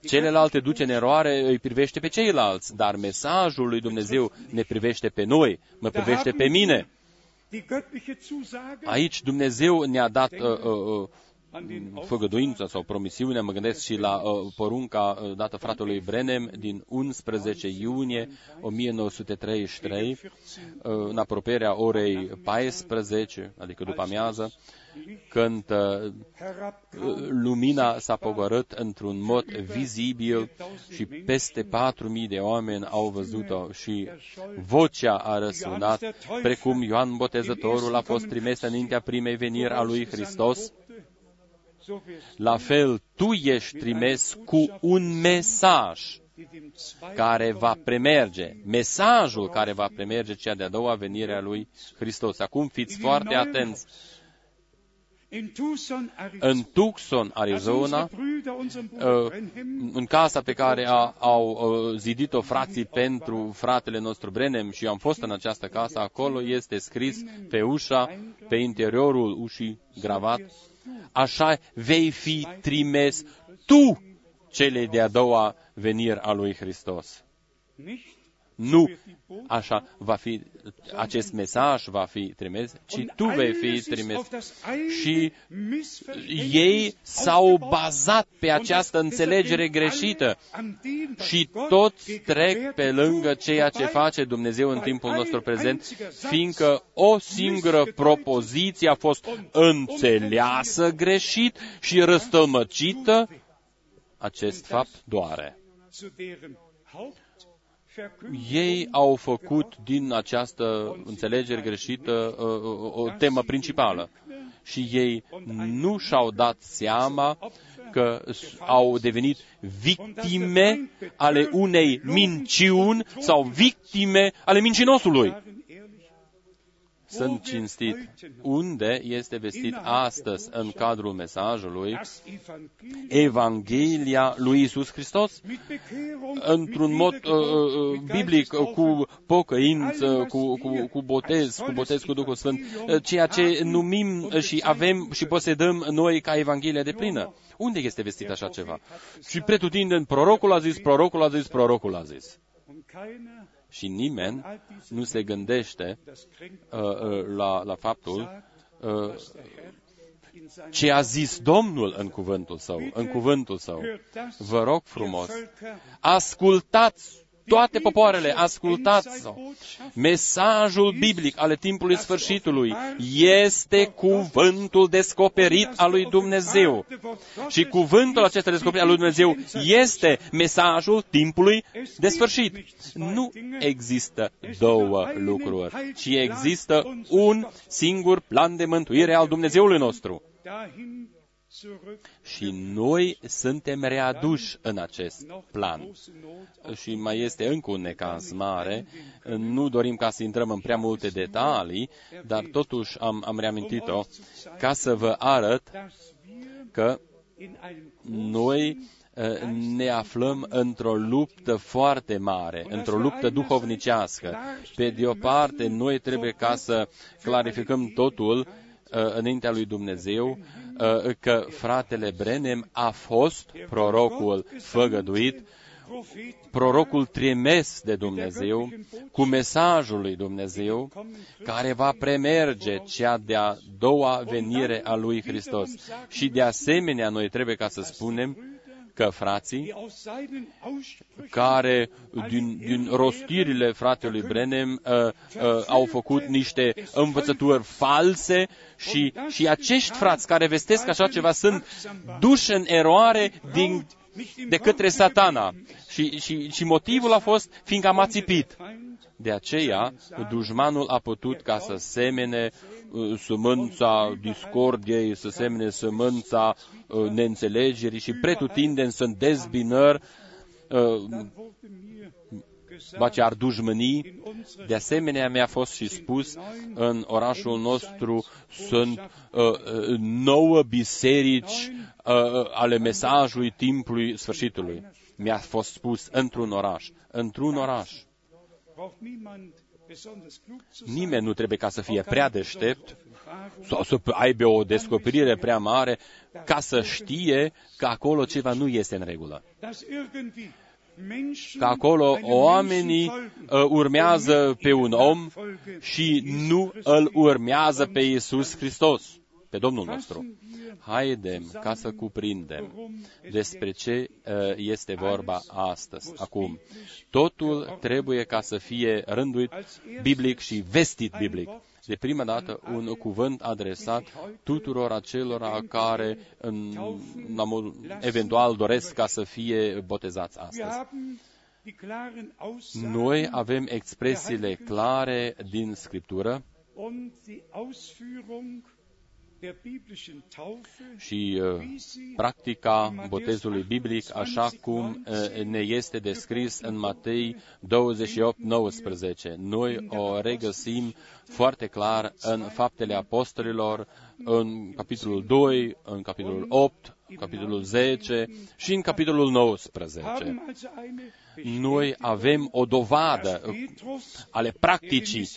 Betrifft alle anderen. Celelalte duce în eroare îi privește pe ceilalți, dar mesajul lui Dumnezeu ne privește pe noi, mă privește pe mine. Die göttliche Zusage Aici Dumnezeu ne-a dat uh, uh, uh, an den făgăduința sau promisiunea, mă gândesc și la uh, porunca uh, dată fratelui Brenem din 11 iunie 1933, uh, în apropierea orei 14, adică după amiază, când uh, herabkam, lumina s-a pogorât într-un mod vizibil și peste 4.000 de oameni au văzut-o și vocea a răsunat, precum Ioan Botezătorul a fost trimis înaintea primei veniri a lui Hristos, so wirst la fel tu ești trimis cu un mesaj du dem zweiten care va premerge, mesajul care va premerge cea de-a doua venire a lui Hristos. Acum fiți foarte atenți. In Tucson, În Arizona, Tucson, als unsere Arizona, Brüder, unseren Bruder uh, Brenhem, în casa pe care a, au uh, zidit-o frații pentru fratele nostru Brenem și eu am fost în această casă, acolo este scris pe ușa, pe interiorul ușii gravat, așa vei fi trimis tu cele de-a doua veniri a lui Hristos. Nicht Nu așa va fi acest mesaj va fi trimis, ci tu vei fi trimis. Și ei s-au bazat pe această înțelegere greșită. și toți trec pe lângă ceea ce face Dumnezeu în timpul nostru prezent, fiindcă o singură propoziție a fost înțeleasă greșit și răstălmăcită, acest fapt doare ei au făcut din această înțelegere greșită uh, uh, o temă principală. Și ei nu și-au dat seama că au devenit victime ale unei minciuni sau victime ale mincinosului sunt cinstit. Unde este vestit astăzi în cadrul mesajului Evanghelia lui Isus Hristos? Într-un mod uh, uh, biblic, cu pocăință, cu, cu, cu botez, cu botez cu Duhul Sfânt, uh, ceea ce numim și avem și posedăm noi ca Evanghelia de plină. Unde este vestit așa ceva? Și pretutindeni, prorocul a zis, prorocul a zis, prorocul a zis și nimeni nu se gândește uh, uh, la, la faptul uh, ce a zis Domnul în cuvântul său, în cuvântul său. Vă rog frumos, ascultați toate popoarele, ascultați-o. Mesajul biblic ale timpului sfârșitului este cuvântul descoperit al lui Dumnezeu. Și cuvântul acesta descoperit al lui Dumnezeu este mesajul timpului de sfârșit. Nu există două lucruri, ci există un singur plan de mântuire al Dumnezeului nostru. Și noi suntem readuși în acest plan. Și mai este încă un necaz mare. Nu dorim ca să intrăm în prea multe detalii, dar totuși am, am reamintit-o ca să vă arăt că noi ă, ne aflăm într-o luptă foarte mare, într-o luptă duhovnicească. Pe de o parte, noi trebuie ca să clarificăm totul ă, înaintea lui Dumnezeu, Uh, că fratele Brenem a fost prorocul făgăduit, prorocul trimis de Dumnezeu, cu mesajul lui Dumnezeu, care va premerge cea de-a doua venire a lui Hristos. Și de asemenea, noi trebuie ca să spunem că frații care din, din rostirile fratelui Brenem uh, uh, au făcut niște învățături false și, și acești frați care vestesc așa ceva sunt duși în eroare din, de către satana. Și, și, și motivul a fost fiindcă am ațipit. De aceea, dușmanul a putut ca să semene uh, sămânța discordiei, să semene sămânța uh, neînțelegerii și pretutindeni sunt dezbinări, uh, ba ce ar dușmănii. De asemenea, mi-a fost și spus, în orașul nostru sunt uh, nouă biserici uh, ale mesajului timpului sfârșitului. Mi-a fost spus într-un oraș, într-un oraș. Nimeni nu trebuie ca să fie prea deștept sau să aibă o descoperire prea mare ca să știe că acolo ceva nu este în regulă. Că acolo oamenii uh, urmează pe un om și nu îl urmează pe Iisus Hristos, pe Domnul nostru haidem ca să cuprindem despre ce uh, este vorba astăzi, acum. Totul trebuie ca să fie rânduit biblic și vestit biblic. De prima dată, un cuvânt adresat tuturor acelora care în, eventual doresc ca să fie botezați astăzi. Noi avem expresiile clare din Scriptură și uh, practica botezului biblic așa cum uh, ne este descris în Matei 28:19. Noi o regăsim foarte clar în Faptele Apostolilor, în capitolul 2, în capitolul 8, capitolul 10 și în capitolul 19. haben also eine Noi avem o dovadă uh, ale practicii.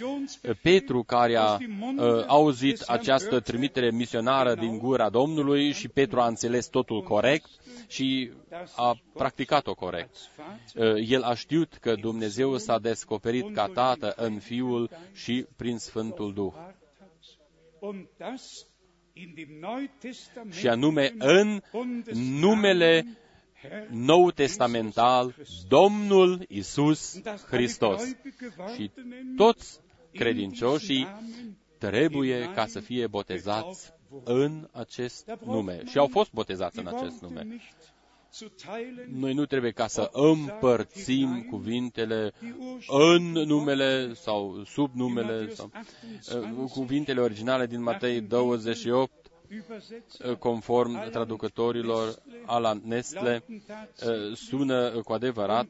Petru, care a uh, auzit această trimitere misionară din gura Domnului și Petru a înțeles totul corect și a practicat-o corect. Uh, El a știut că Dumnezeu s-a descoperit ca Tată în Fiul și prin Sfântul Duh. Și anume în numele nou testamental, Domnul Isus Hristos. Și toți credincioșii trebuie ca să fie botezați în acest nume. Și au fost botezați în acest nume. Noi nu trebuie ca să împărțim cuvintele în numele sau sub numele sau uh, cuvintele originale din Matei 28 uh, conform traducătorilor Alan Nestle, uh, sună cu adevărat,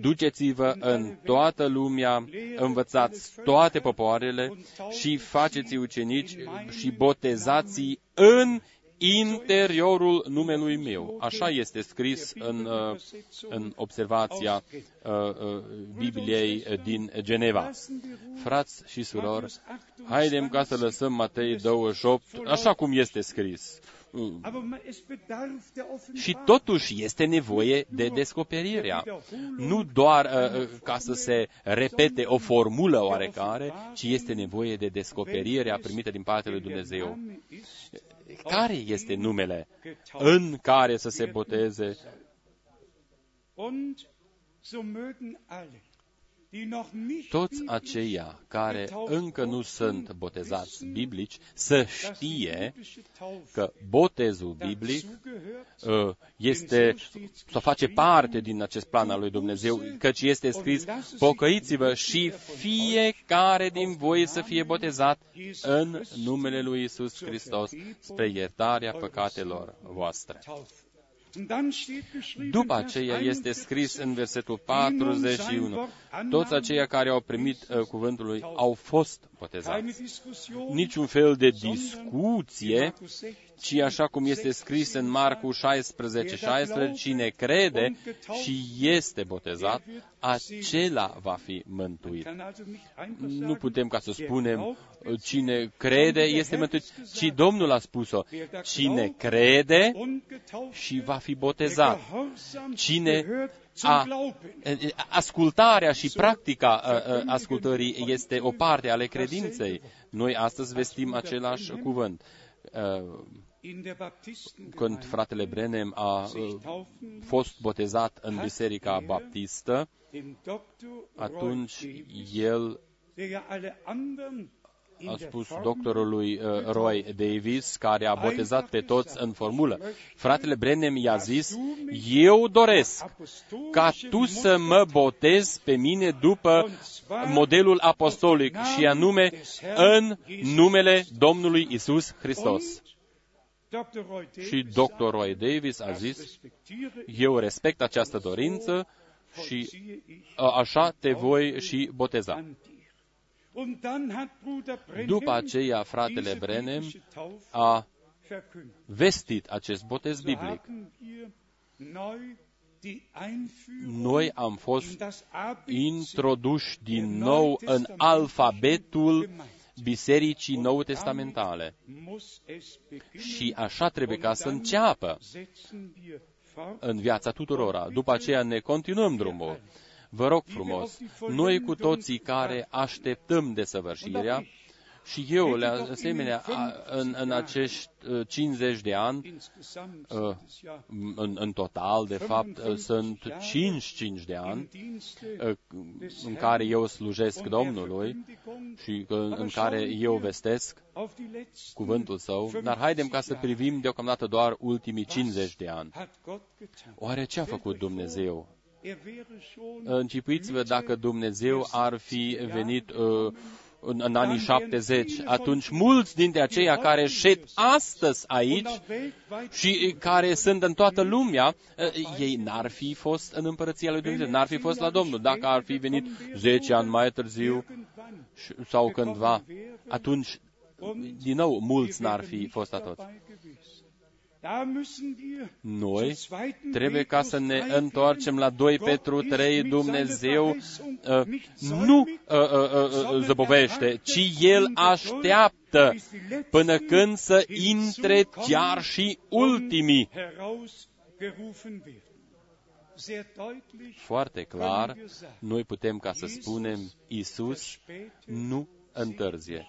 duceți-vă în toată lumea, învățați toate popoarele și faceți ucenici și botezați în interiorul numelui meu. Așa este scris în, uh, în observația uh, uh, Bibliei din Geneva. Frați și surori, haidem ca să lăsăm Matei 28 așa cum este scris. Și totuși este nevoie de descoperirea. Nu doar uh, ca să se repete o formulă oarecare, ci este nevoie de descoperirea primită din partea lui Dumnezeu care este numele în care să se boteze. Toți aceia care încă nu sunt botezați biblici să știe că botezul biblic uh, este, să face parte din acest plan al lui Dumnezeu, căci este scris, pocăiți-vă și fiecare din voi să fie botezat în numele lui Isus Hristos spre iertarea păcatelor voastre. După aceea este scris în versetul 41, toți aceia care au primit uh, cuvântul lui au fost botezați. Niciun fel de discuție, ci așa cum este scris în Marcu 16, 16, cine crede și este botezat, acela va fi mântuit. Nu putem ca să spunem cine crede este mântuit, ci Domnul a spus-o, cine crede și va fi botezat. Cine a, ascultarea și practica ascultării este o parte ale credinței. Noi astăzi vestim același cuvânt când fratele Brenem a fost botezat în Biserica Baptistă, atunci el a spus doctorului uh, Roy Davis, care a botezat pe toți în formulă. Fratele Brenem i-a zis, eu doresc ca tu să mă botezi pe mine după modelul apostolic și anume în numele Domnului Isus Hristos. Și Dr. Roy Davis a zis, eu respect această dorință și așa te voi și boteza. După aceea, fratele Brenem a vestit acest botez biblic. Noi am fost introduși din nou în alfabetul Bisericii Nou Testamentale. Și așa trebuie ca să înceapă în viața tuturora. După aceea ne continuăm drumul. Vă rog frumos, noi cu toții care așteptăm desăvârșirea, și eu, la asemenea, în, în acești 50 de ani, în, în total, de fapt, sunt 5-5 de ani în care eu slujesc Domnului și în care eu vestesc cuvântul Său, dar haidem ca să privim deocamdată doar ultimii 50 de ani. Oare ce a făcut Dumnezeu? Închipuiți-vă dacă Dumnezeu ar fi venit uh, în, în anii 70, atunci mulți dintre aceia care șed astăzi aici și care sunt în toată lumea, uh, ei n-ar fi fost în împărăția lui Dumnezeu, n-ar fi fost la Domnul. Dacă ar fi venit 10 ani mai târziu sau cândva, atunci, din nou, mulți n-ar fi fost atunci. Da müssen wir Noi zum zweiten trebuie ca să ne Petrus 3 întoarcem la 2 Gott Petru ist 3, mit Dumnezeu seiner uh, Verheißung nicht nu säumig, uh, uh, uh, sondern zăbovește, er ci wartet El in Geduld, așteaptă bis die letzten până când să intre hinzukommen chiar și und ultimii. herausgerufen werden. Sehr deutlich Foarte clar, können wir sagen, noi putem ca să spunem, Isus nu întârzie.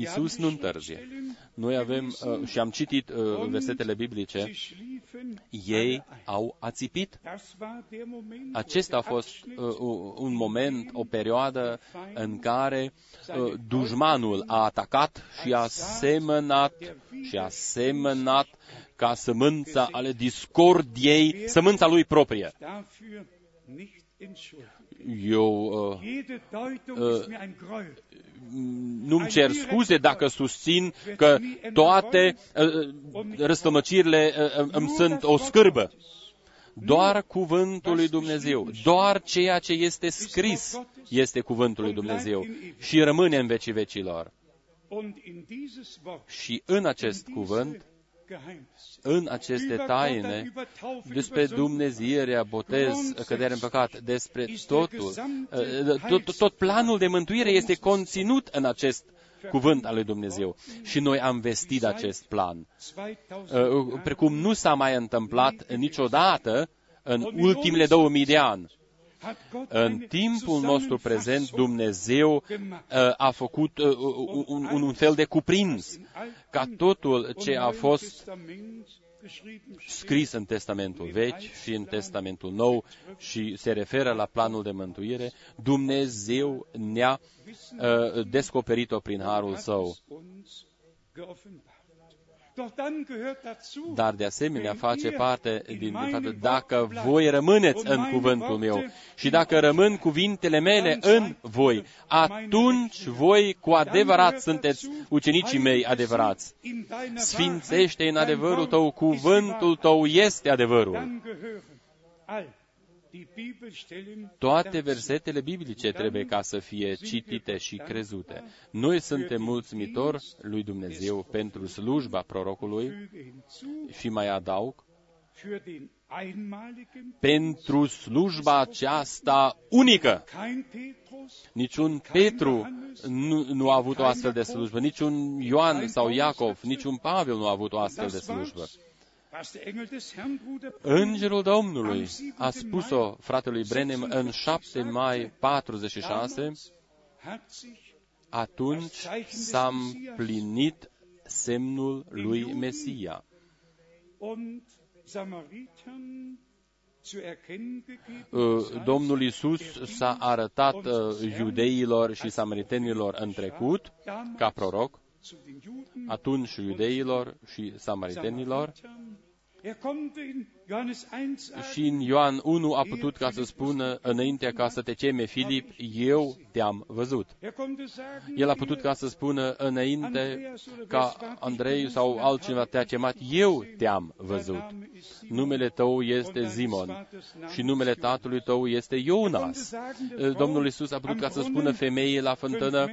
Isus nu întârzie. Noi avem, uh, și am citit uh, versetele biblice, sie schliefen ei alle ein. au ațipit. Das war der Moment, wo Acesta a der fost Abschnitt, uh, un moment, o perioadă în care uh, dușmanul a atacat și a semănat și a semănat ca sămânța ale discordiei, sămânța lui proprie. Dafür nicht entschuldigt. Eu uh, Jede Deutung Äh, ist mir ein Gräuel. nu-mi cer scuze dacă susțin că toate uh, răstămăcirile uh, îmi sunt o scârbă. Doar cuvântul lui Dumnezeu, doar ceea ce este scris este cuvântul lui Dumnezeu și rămâne în vecii vecilor. Und in dieses Wort, Și în acest in cuvânt, diese Geheimnisse, în aceste über taine, Gott, über Taufe, despre über Sünde, Dumnezierea, botez, cădere în păcat, despre totul, uh, tot, tot planul de mântuire este conținut în acest cuvânt al lui Dumnezeu. Și noi am vestit acest plan. 2000 Uh, precum nu s-a mai întâmplat niciodată în ultimele 2000 de ani. Hat Gott În eine timpul nostru prezent, Zusammenfassung Dumnezeu gemacht. uh, a făcut uh, un, un, un fel de cuprins ca totul ce a fost scris în Testamentul Vechi și în Testamentul Nou și se referă la planul de mântuire, Dumnezeu ne-a uh, descoperit-o prin harul său. Dar de asemenea face parte din, din faptul dacă voi rămâneți în cuvântul meu și dacă rămân cuvintele mele în voi, atunci voi cu adevărat sunteți ucenicii mei adevărați. Sfințește în adevărul tău, cuvântul tău este adevărul. Toate versetele biblice trebuie ca să fie citite și crezute. Noi suntem mulțumitori lui Dumnezeu pentru slujba prorocului și mai adaug, pentru slujba aceasta unică. Niciun Petru nu, nu a avut o astfel de slujbă, niciun Ioan sau Iacov, niciun Pavel nu a avut o astfel de slujbă. Îngerul Domnului a spus-o fratelui Brenem în 7 mai 46, atunci s-a împlinit semnul lui Mesia. Domnul Isus s-a arătat iudeilor și samaritenilor în trecut ca proroc, atunci iudeilor și samaritenilor, și în Ioan 1 a putut ca să spună înaintea ca să te cheme Filip, eu te-am văzut. El a putut ca să spună înainte ca Andrei sau altcineva te-a chemat, eu te-am văzut. Numele tău este Zimon și numele tatălui tău este Ionas. Domnul Isus a putut ca să spună femeii la fântână,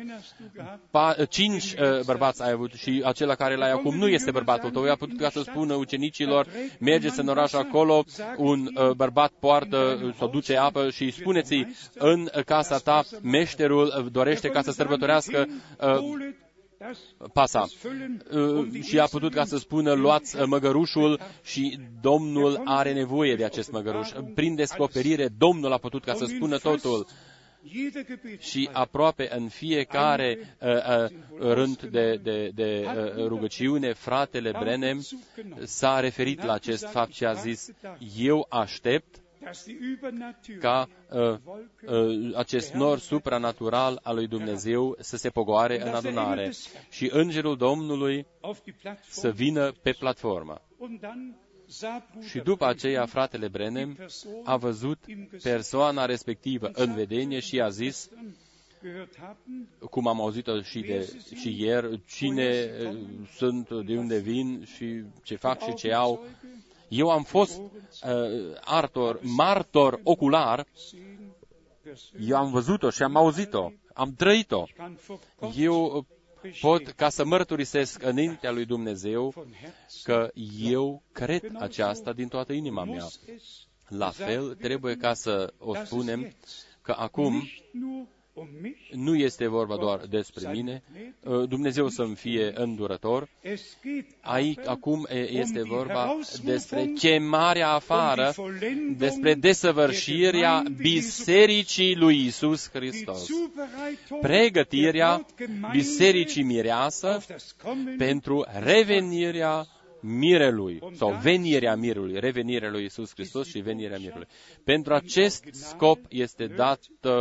pa, cinci uh, bărbați ai avut și acela care l-ai acum nu este bărbatul tău. El a putut ca să spună ucenicilor, mergeți în oraș acolo, un uh, bărbat poartă uh, sau duce apă și spuneți în casa ta, meșterul dorește ca să sărbătorească uh, pasa. Uh, și a putut ca să spună, luați măgărușul și Domnul are nevoie de acest măgăruș. Prin descoperire, Domnul a putut ca să spună totul și aproape în fiecare uh, uh, rând de, de, de uh, rugăciune, fratele Brenem s-a referit la acest fapt și a zis, eu aștept ca uh, uh, acest nor supranatural al lui Dumnezeu să se pogoare în adunare și îngerul Domnului să vină pe platformă. Și după aceea, fratele Brenem a văzut persoana respectivă în vedenie și a zis, cum am auzit-o și, de, și ieri, cine sunt, de unde vin și ce fac și ce au. Eu am fost uh, artor, martor ocular, eu am văzut-o și am auzit-o, am trăit-o. Eu pot ca să mărturisesc înaintea lui Dumnezeu von Herzen că eu cred aceasta din toată inima mea. muss es La fel, trebuie ca să o spunem că acum nicht nur um mich, nu este vorba doar despre mine, uh, Dumnezeu să-mi fie îndurător, es geht Aici, aber acum e- este um die vorba Herausrufung, despre chemarea um afară, die Vollendung despre desăvârșirea der Gemeinde Bisericii lui Isus die Hristos. Zubereitung Pregătirea der Brautgemeinde Bisericii mireasă auf das Kommen pentru revenirea mirelui sau venirea mirului, revenirea lui Isus Hristos și venirea mirului. Pentru acest scop este dat, uh,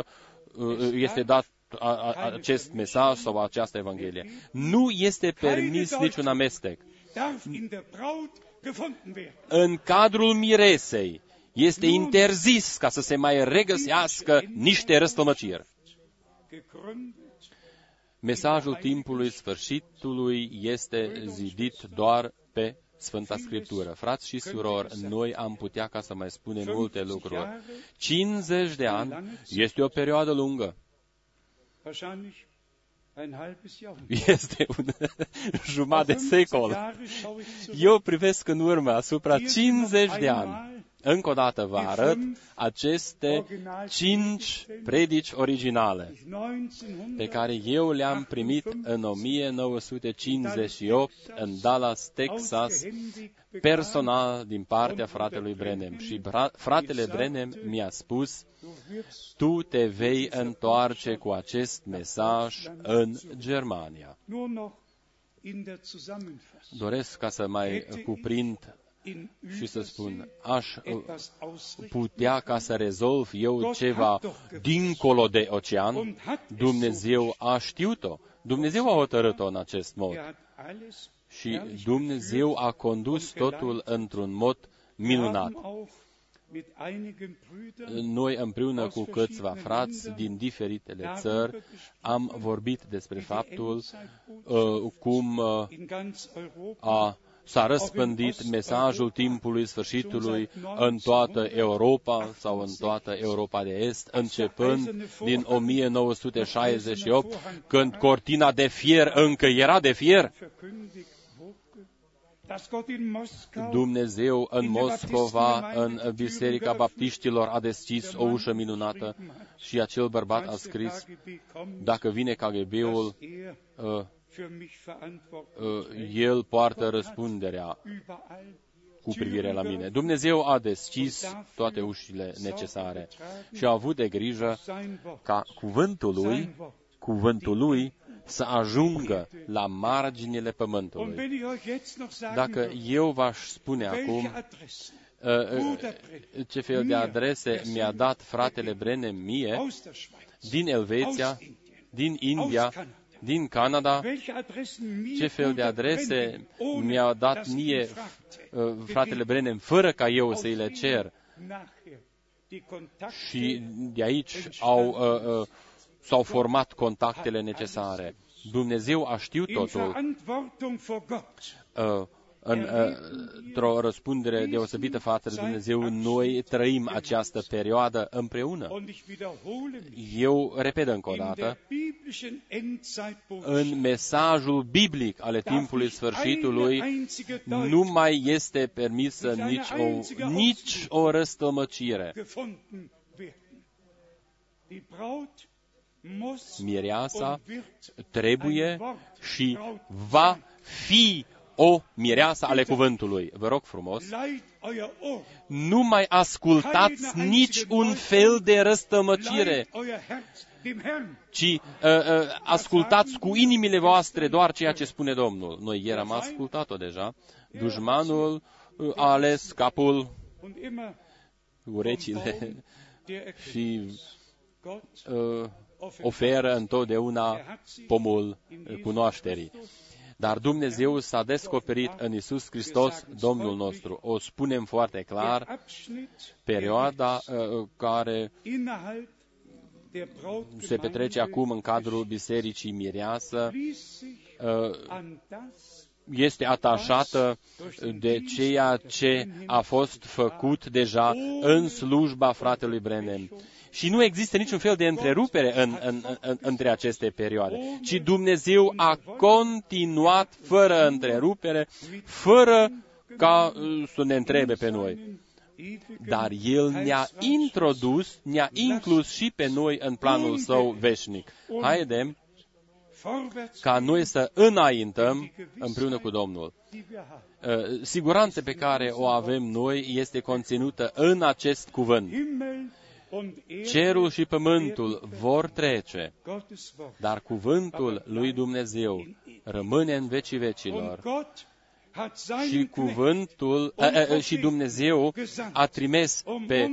este dat a- a- acest mesaj sau această Evanghelie. Nu este permis niciun amestec. darf in der Braut gefunden werden. În cadrul miresei este interzis ca să se mai regăsească niște răstămăciri. Gegründet Mesajul timpului sfârșitului este zidit doar pe Sfânta Scriptură. Frați și surori, noi am putea ca să mai spunem multe lucruri. 50 de ani este o perioadă lungă. wahrscheinlich ein halbes Jahrhundert. Este un [laughs] jumătate de 50 secol. Jahre schaue ich zurück. Eu privesc în urmă asupra Hier sind 50 noch de ani. Einmal Încă o dată vă arăt aceste cinci predici originale ich 1900 pe care eu le-am primit în 1958 în Dallas, Texas, ausgehändigt bekam, personal din partea fratelui Brenem. Și bra- fratele Brenem mi-a spus, du wirst tu te vei întoarce cu acest mesaj în Germania. nur noch in der Zusammenfassung Doresc ca să mai cuprind in și să Übersee spun, aș uh, etwas ausrichten putea ca să rezolv eu ceva dincolo de ocean, und hat es so Dumnezeu a știut-o. Dumnezeu a hotărât-o în acest mod. Er hat alles Și herrlich Dumnezeu a condus totul într-un mod Wir minunat. haben auch mit einigen Brüdern Noi împreună cu câțiva frați din diferitele țări am vorbit despre faptul uh, cum uh, in ganz Europa a s-a răspândit mesajul timpului sfârșitului în toată Europa sau în toată Europa de Est, începând din 1968, când cortina de fier încă era de fier. verkündigt wurde, dass Gott in Moskau Dumnezeu în Moscova, în Biserica Baptiștilor, a deschis o ușă minunată și acel bărbat a als der scris, KGB kommt, dacă vine KGB-ul, dass er uh, für mich verantwortlich uh, el poartă răspunderea überall cu privire la mine. Dumnezeu a deschis toate ușile necesare și a avut de grijă sein Wort, ca cuvântul lui, sein Wort. cuvântul lui să ajungă la marginile Und pământului. wenn ich euch jetzt noch sagen Dacă würde, eu v-aș spune welche acum Adressen uh, uh, ce fel de adrese mi-a dat fratele Brenem mie aus der Schweiz, din Elveția, aus Indien, din India, aus Kanada, din Canada, welche Adressen mir ce fel de Bruder adrese Brennan, ohne mi-a dat dass ich mie ihn fragte, uh, fratele Brenem, fără ca eu aus să îi le denen cer. nachher die Kontakte și de aici au, uh, uh, s-au format contactele necesare. Dumnezeu a știut in totul Verantwortung vor Gott. uh, în, uh, într-o răspundere deosebită față de Dumnezeu. Noi trăim această perioadă împreună. Und ich wiederhole mich, Eu repet încă o in dată, der biblischen Endzeitbotschaft în mesajul biblic ale timpului darf ich eine sfârșitului einzige nu Deutung mai este permisă nici o, nici o răstămăcire. gefunden werden. Die Braut muss Mireasa und wird trebuie ein Wort și Braut va fi o mireasă ale cuvântului. Vă rog frumos, Leiht euer Ohr, nu mai ascultați nici un fel de răstămăcire, leiht euer Herz dem Herrn. ci uh, uh, ascultați cu inimile voastre doar ceea ce spune Domnul. Noi ieri am ascultat-o deja. Dușmanul uh, a ales capul, Und immer urechile der și Erkenntnis. Gott uh, oferă întotdeauna pomul uh, cunoașterii. Dar Dumnezeu s-a descoperit în Isus Hristos, Domnul nostru. O spunem foarte clar, der Abschnitt perioada uh, care innerhalb der se petrece Brautgemeinde acum în cadrul Bisericii Mireasă schließt sich uh, an das, este atașată de ceea ce a fost făcut deja în slujba fratelui Brenem. Și nu există niciun fel de întrerupere în, în, în, între aceste perioade, ci Dumnezeu a continuat fără întrerupere, fără ca uh, să ne întrebe pe noi. Dar El ne-a introdus, ne-a inclus și pe noi în planul Său veșnic. Haidem ca noi să înaintăm împreună cu Domnul. Uh, siguranța pe care o avem noi este conținută în acest cuvânt. Cerul și pământul vor trece, dar cuvântul lui Dumnezeu rămâne în vecii vecilor. Și cuvântul, a, a, și Dumnezeu a trimis pe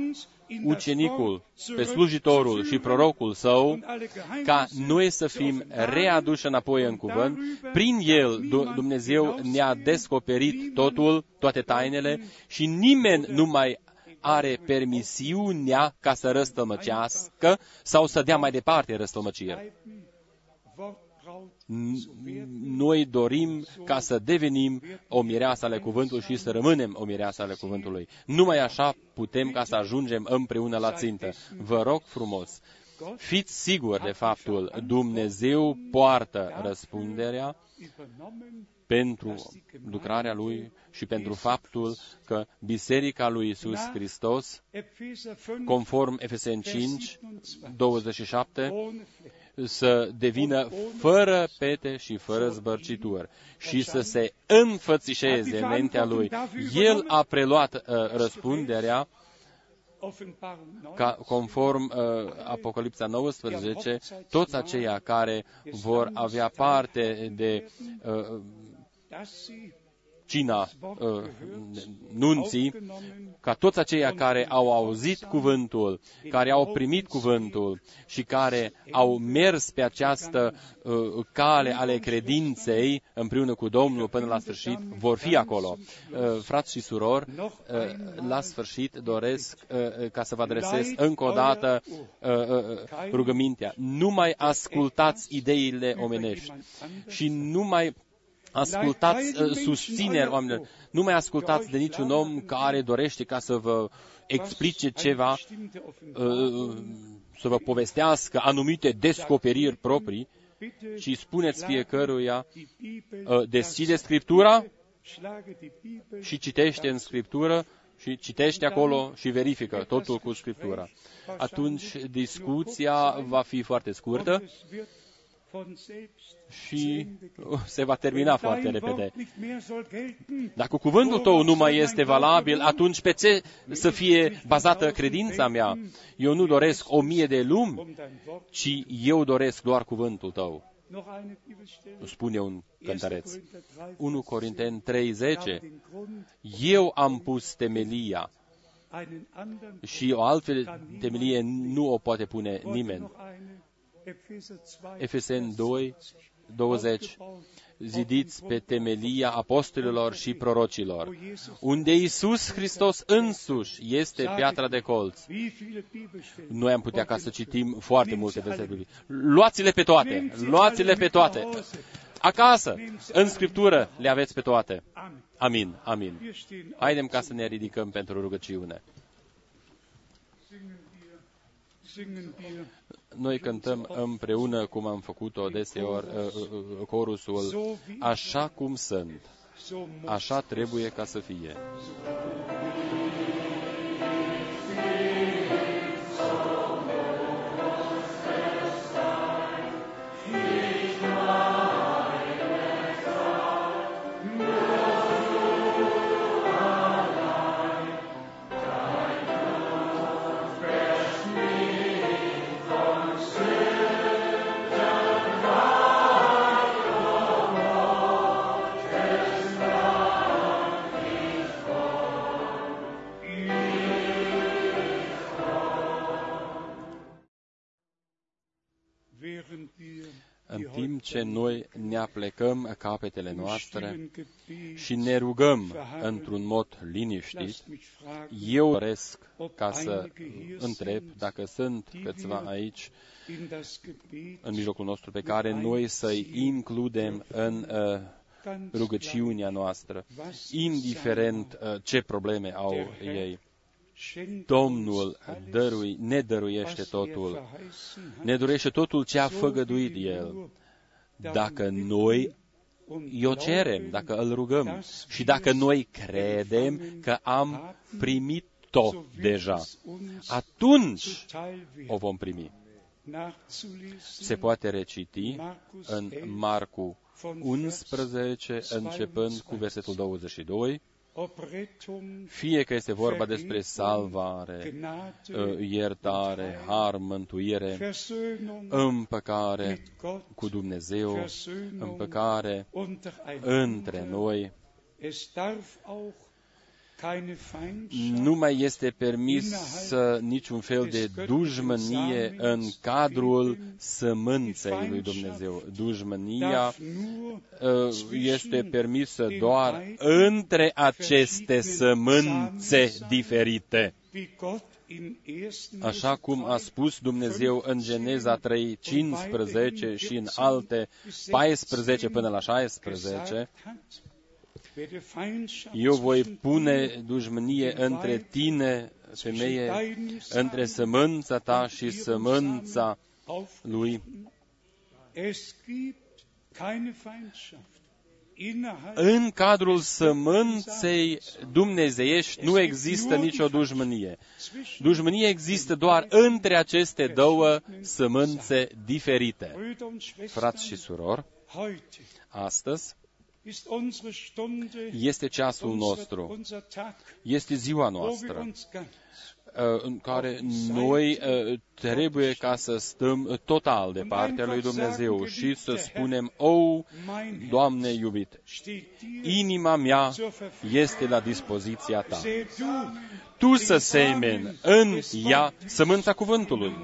ucenicul, pe slujitorul și prorocul său, ca noi să fim readuși înapoi în cuvânt. Prin el Dumnezeu ne-a descoperit totul, toate tainele și nimeni nu mai are permisiunea ca să răstălmăcească sau să dea mai departe răstălmăcire. Noi dorim ca să devenim o mireasă ale cuvântului și să rămânem o mireasă ale cuvântului. Numai așa putem ca să ajungem împreună la țintă. Vă rog frumos, fiți siguri de faptul, Dumnezeu poartă răspunderea pentru lucrarea Lui și pentru faptul că Biserica lui Isus Hristos, conform Efesen 5, 27, să devină fără pete și fără zbărcitură și să se înfățișeze înaintea Lui. El a preluat uh, răspunderea ca, conform uh, Apocalipsa 19, toți aceia care vor avea parte de uh, cina uh, nunții, ca toți aceia care au auzit cuvântul, care au primit cuvântul și care au mers pe această uh, cale ale credinței împreună cu Domnul până la sfârșit, vor fi acolo. Uh, frați și surori, uh, la sfârșit doresc uh, ca să vă adresez încă o dată uh, uh, rugămintea. Nu mai ascultați ideile omenești și nu mai ascultați uh, susțineri oamenilor. Nu mai ascultați de niciun om care dorește ca să vă explice ceva, uh, să vă povestească anumite descoperiri proprii, ci spuneți fiecăruia, uh, deschide Scriptura și citește în Scriptură și citește acolo și verifică totul cu Scriptura. Atunci discuția va fi foarte scurtă și se va termina foarte repede. Dacă cuvântul tău nu mai este valabil, atunci pe ce să fie bazată credința mea? Eu nu doresc o mie de lumi, ci eu doresc doar cuvântul tău. Spune un cântăreț. 1 Corinteni 30. Eu am pus temelia și o altfel temelie nu o poate pune nimeni. Efesen 2, 20, zidiți pe temelia apostolilor și prorocilor, unde Isus Hristos însuși este piatra de colț. Noi am putea ca să citim foarte multe versete. Luați-le pe toate, luați-le pe toate. Acasă, în Scriptură, le aveți pe toate. Amin, amin. Haidem ca să ne ridicăm pentru rugăciune noi cântăm împreună, cum am făcut-o deseori, uh, uh, uh, corusul, așa cum sunt, așa trebuie ca să fie. Timp ce noi ne aplecăm capetele noastre și ne rugăm într-un mod liniștit, eu doresc ca să întreb dacă sunt câțiva aici în mijlocul nostru pe care noi să-i includem în uh, rugăciunea noastră, indiferent uh, ce probleme au ei. Domnul dărui, ne dăruiește totul, ne dorește totul ce a făgăduit El. Dacă noi i-o cerem, dacă îl rugăm și dacă noi credem că am primit-o deja, atunci o vom primi. Se poate reciti în Marcu 11, începând cu versetul 22, fie că este vorba despre salvare, iertare, har, mântuire, împăcare cu Dumnezeu, împăcare între noi, nu mai este permis niciun fel de dușmănie în cadrul sămânței lui Dumnezeu. Dușmănia este permisă doar între aceste sămânțe diferite. Așa cum a spus Dumnezeu în Geneza 3, 15 și în alte 14 până la 16, eu voi pune dușmănie între tine, femeie, între sămânța ta și sămânța lui. În cadrul sămânței dumnezeiești nu există nicio dușmănie. Dușmănie există doar între aceste două sămânțe diferite. Frați și surori, astăzi este ceasul nostru, este ziua noastră. în care noi trebuie ca să stăm total de partea lui Dumnezeu și să spunem, O, Doamne iubit, inima mea este la dispoziția Ta. Tu să semeni în ea sămânța cuvântului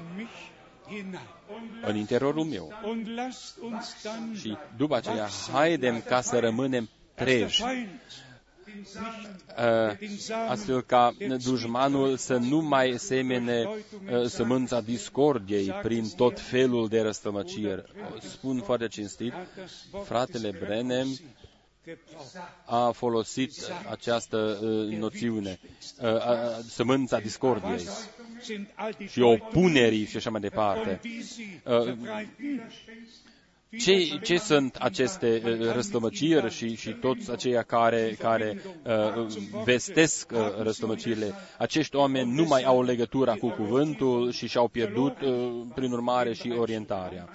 în interiorul meu. Și după aceea, haidem ca să rămânem treji, astfel ca dușmanul să nu mai semene sămânța discordiei prin tot felul de răstămăciri. Spun foarte cinstit, fratele Brenem a folosit această noțiune, sămânța discordiei și opunerii și așa mai departe. Ce, ce sunt aceste răstămăciri și, și toți aceia care, care uh, vestesc uh, răstămăcirile? Acești oameni nu mai au legătura cu cuvântul și și-au pierdut, uh, prin urmare, și orientarea.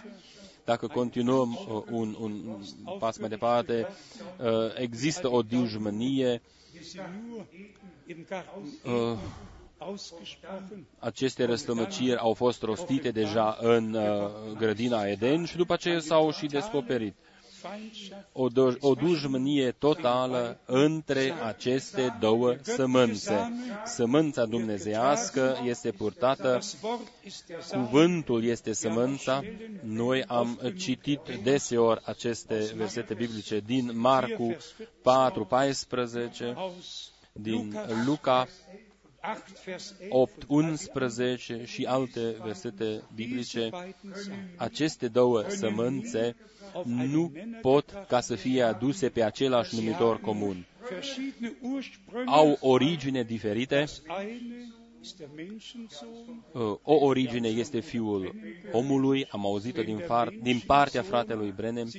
Dacă continuăm uh, un, un pas mai departe, uh, există o dușmănie uh, aceste răstămăciri au fost rostite deja în uh, grădina Eden și după aceea s-au și descoperit. O, do- o dușmănie totală între aceste două sămânțe. Sămânța dumnezeiască este purtată, cuvântul este sămânța. Noi am citit deseori aceste versete biblice din Marcu 4, 14, din Luca 8, 11 și alte versete biblice, aceste două sămânțe nu pot ca să fie aduse pe același numitor comun. Au origine diferite. O origine este fiul omului, am auzit-o din, far, din partea fratelui Brenem,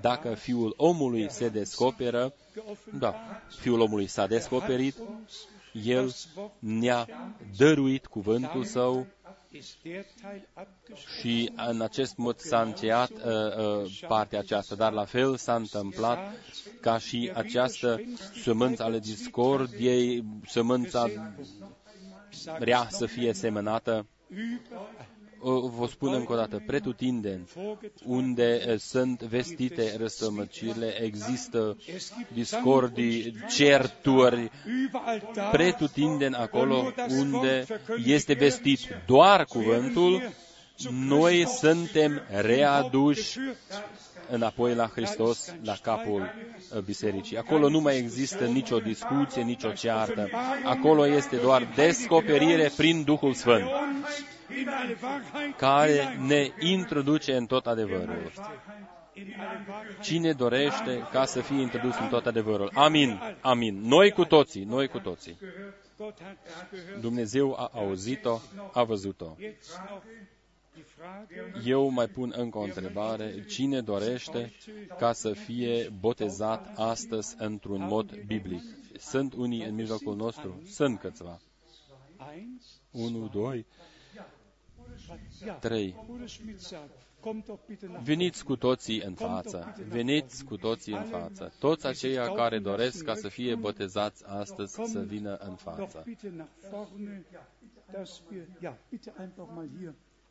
dacă fiul omului se descoperă, da, fiul omului s-a descoperit, el ne-a dăruit cuvântul Său și în acest mod s-a încheiat uh, uh, partea aceasta, dar la fel s-a întâmplat ca și această sămânță ale discordiei, sămânța rea să fie semănată vă spun încă o dată, pretutindeni, unde sunt vestite răstămăcirile, există discordii, certuri, pretutindeni acolo unde este vestit doar cuvântul, noi suntem readuși înapoi la Hristos, la capul bisericii. Acolo nu mai există nicio discuție, nicio ceartă. Acolo este doar descoperire prin Duhul Sfânt care ne introduce în tot adevărul. Cine dorește ca să fie introdus în tot adevărul? Amin, amin. Noi cu toții, noi cu toții. Gott hat es gehört. Dumnezeu a auzit-o, a văzut-o. Jetzt noch die Frage, Eu mai pun încă o întrebare. Cine dorește ca să fie botezat astăzi într-un mod biblic? Sunt unii în mijlocul nostru? Sunt câțiva. eins, Unu, doi, ja, trei. Bruder Schmidt sagt, kommt doch bitte nach Veniți cu toții în față. Veniți cu toții în față. Toți aceia care doresc ca să fie botezați astăzi să vină în Doch față.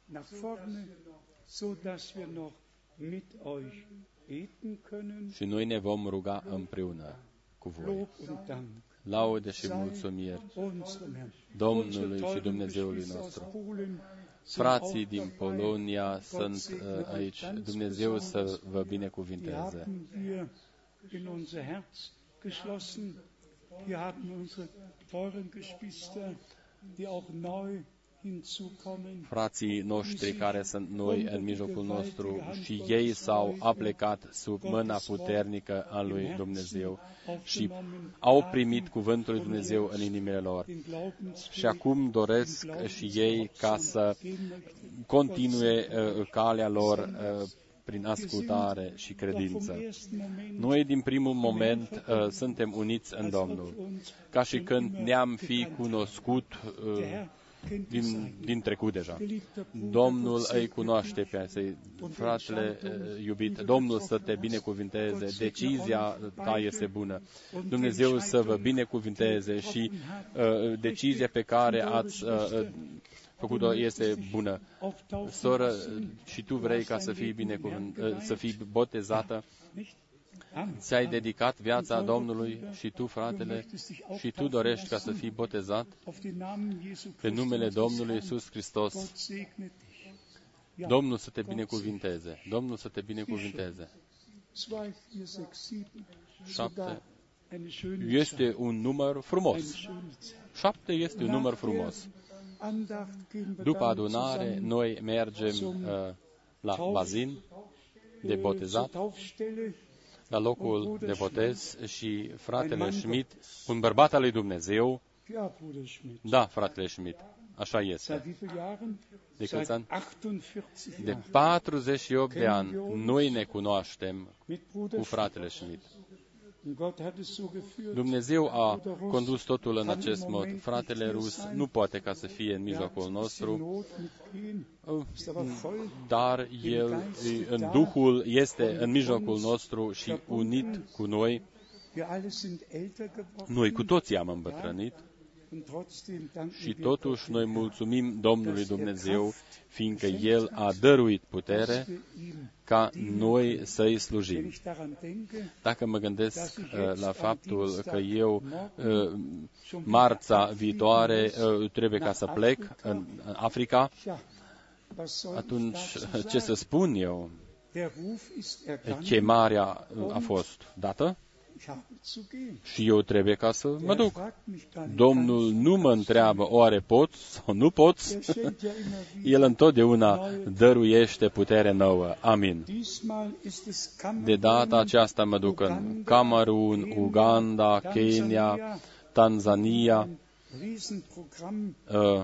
Bitte nach vorne, dass wir, ja, bitte einfach mal hier nach vorne, so dass wir noch mit euch beten können. Și noi ne vom ruga împreună cu voi. Lob und Dank Laude și mulțumiri unserem Herrn. Domnului și Dumnezeului nostru. Frații din Polonia sunt uh, aici. Dumnezeu să vă Die binecuvinteze. haben wir in unser Herz geschlossen. Wir haben unsere teuren Geschwister, die auch neu hinzukommen. Frații noștri care sunt noi în mijlocul nostru și ei s-au aplecat sub mâna puternică a lui Dumnezeu și au primit cuvântul lui Dumnezeu în inimile lor. Den Glaubensweg Și acum doresc și ei ca să continue uh, calea lor uh, prin ascultare și credință. Noi din primul moment uh, suntem uniți în Domnul, ca și când ne-am fi cunoscut uh, din, din trecut deja. Domnul îi cunoaște pe ei, fratele uh, iubit, Domnul să te binecuvinteze, decizia ta este bună. Dumnezeu să vă binecuvinteze și uh, decizia pe care ați uh, uh, făcut-o este bună. Soră, și tu vrei ca să fii, binecuvânt, uh, să fii botezată, ți-ai dedicat viața Domnului și tu, fratele, și tu dorești ca să fii botezat pe numele Domnului Isus Hristos. Domnul să te binecuvinteze. Domnul să te binecuvinteze. Șapte. Este un număr frumos. Șapte este un număr frumos. După adunare, noi mergem uh, la bazin de botezat, la locul de botez și fratele Schmidt, un bărbat al lui Dumnezeu, Ja, Bruder Schmidt. da, fratele Schmidt, așa Seit este. wie vielen Jahren? De câți ani? Seit 48 De Jahren. 48 de ani noi ne cunoaștem Mit Bruder cu fratele Schmidt. Dumnezeu a condus totul în acest mod. Fratele rus nu poate ca să fie în mijlocul nostru, dar el în Duhul este în mijlocul nostru și unit cu noi. Wir alle sind älter geworden. Noi cu toții am îmbătrânit Und trotzdem danken și wir totuși noi Gott, mulțumim Domnului Dumnezeu, fiindcă El a dăruit putere dass wir ihm, ca noi să-i wenn slujim. ich daran denke, Dacă mă gândesc uh, la faptul că eu uh, marța viitoare uh, trebuie ca să plec în în Africa, ja, was soll ich atunci dazu ce să sagen? spun eu? Der Ruf ist ergangen. Chemarea uh, a fost dată Ich habe zu gehen. și eu trebuie ca să mă Er duc. fragt mich gar nicht, Domnul kannst du nu mă das? întreabă oare poți sau nu poți. Er schenkt ja immer wieder. El întotdeauna dăruiește putere nouă. Amin. Diesmal ist es De data Kamerun, aceasta mă duc în Camerun, Uganda, Kenya, Tanzania, ein Riesenprogramm uh,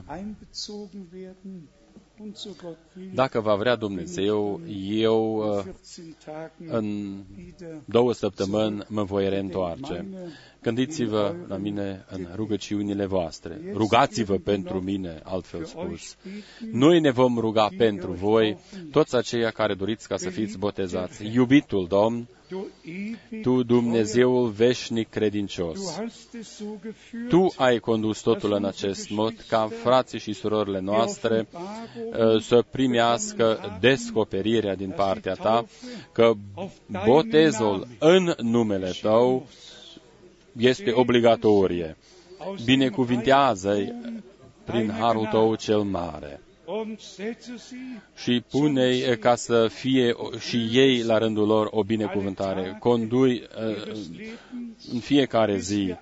einbezogen werden und so Gott will, Dacă va vrea Dumnezeu, eu in uh, 14 Tagen în wieder două săptămâni mă voi reîntoarce. meine Gândiți-vă la mine în rugăciunile voastre. Rugați-vă pentru mine, altfel spus. Noi ne vom ruga pentru voi, toți aceia care doriți ca să fiți botezați. Iubitul Domn, du ewig Tu, Dumnezeul veșnic Du credincios, hast es so geführt, Tu ai condus totul în acest mod ca frații și surorile noastre uh, să primească descoperirea din partea Ta că botezul în numele Tău este obligatorie. Binecuvintează-i prin harul Tău cel mare. und setze sie și pune ca să fie și ei la rândul lor o binecuvântare. Condui uh, în fiecare zi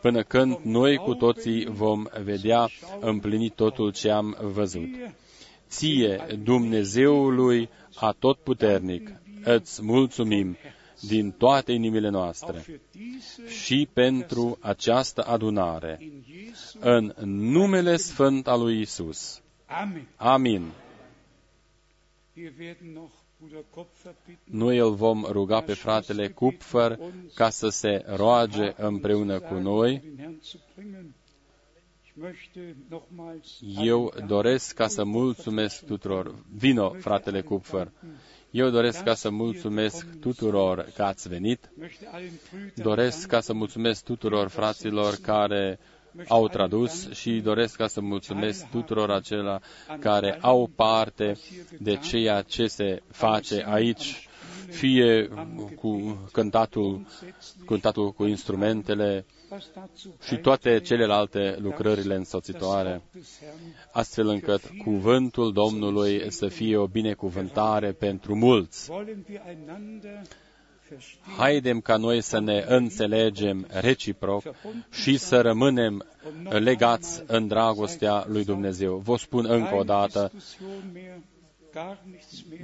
până când noi cu toții vom vedea împlinit totul ce am văzut. Ție, Dumnezeului atotputernic, îți mulțumim, din toate inimile auch noastre für diese și pentru această adunare, in Jesu. în numele Sfânt al lui Isus. Amen. Amin. Wir werden noch Bruder Kopfer bitten. Noi îl vom ruga pe fratele Kupfer ca să se roage împreună cu noi. Eu doresc ca să mulțumesc tuturor. Vino, fratele Kupfer. Eu doresc ca să mulțumesc tuturor că ați venit. Doresc ca să mulțumesc tuturor fraților care au tradus și doresc ca să mulțumesc tuturor acelea care au parte de ceea ce se face aici, fie cu cântatul, cântatul cu instrumentele și toate celelalte lucrările însoțitoare, astfel încât cuvântul Domnului să fie o binecuvântare pentru mulți. Haidem ca noi să ne înțelegem reciproc și să rămânem legați în dragostea lui Dumnezeu. Vă spun încă o dată,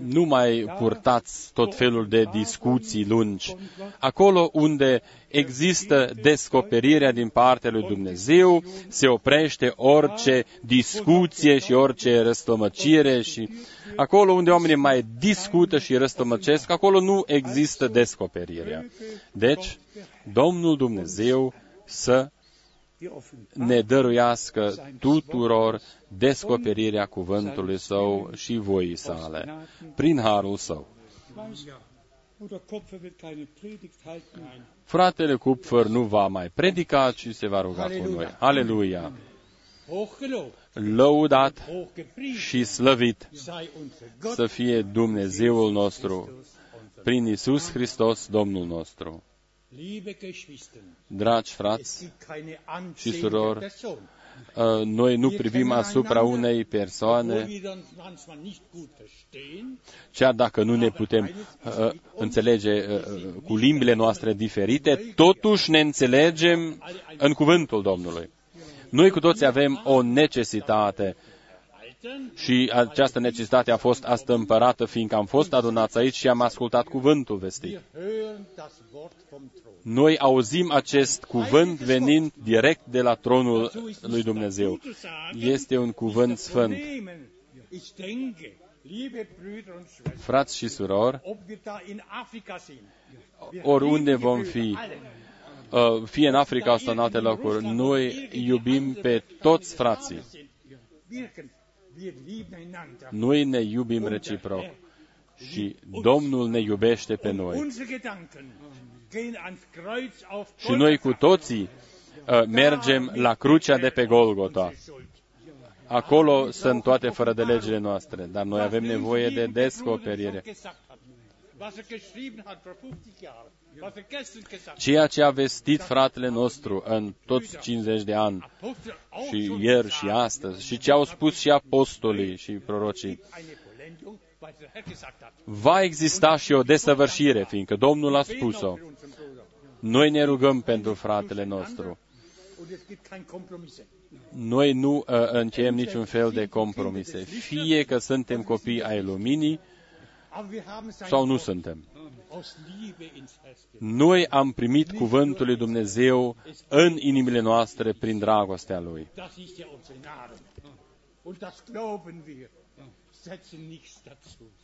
nu mai purtați tot felul de discuții lungi. Acolo unde există descoperirea din partea lui Dumnezeu, se oprește orice discuție și orice răstămăcire și acolo unde oamenii mai discută și răstămăcesc, acolo nu există descoperirea. Deci, Domnul Dumnezeu să ne dăruiască tuturor descoperirea cuvântului său și voii sale, prin harul său. Fratele Kupfer nu va mai predica, ci se va ruga cu noi. Aleluia! Lăudat și slăvit să fie Dumnezeul nostru prin Isus Hristos, Domnul nostru. Dragi frați și surori, noi nu privim asupra unei persoane, chiar dacă nu ne putem uh, înțelege uh, cu limbile noastre diferite, totuși ne înțelegem în cuvântul Domnului. Noi cu toți avem o necesitate și această necesitate a fost astămpărată, fiindcă am fost adunați aici și am ascultat cuvântul vestit. Noi auzim acest cuvânt venind direct de la tronul lui Dumnezeu. Este un cuvânt sfânt. Frați și surori, oriunde vom fi, uh, fie în Africa sau în alte locuri, noi iubim pe toți frații. Noi ne iubim reciproc și Domnul ne iubește pe noi. Și noi cu toții uh, mergem la crucea de pe Golgota. Acolo sunt toate fără de legile noastre, dar noi avem nevoie de descoperire. Ceea ce a vestit fratele nostru în toți 50 de ani, și ieri și astăzi, și ce au spus și apostolii și prorocii, va exista și o desăvârșire, fiindcă Domnul a spus-o. Noi ne rugăm pentru fratele nostru. Noi nu uh, încheiem niciun fel de compromise. Fie că suntem copii ai luminii sau nu suntem. Noi am primit cuvântul lui Dumnezeu în inimile noastre prin dragostea Lui.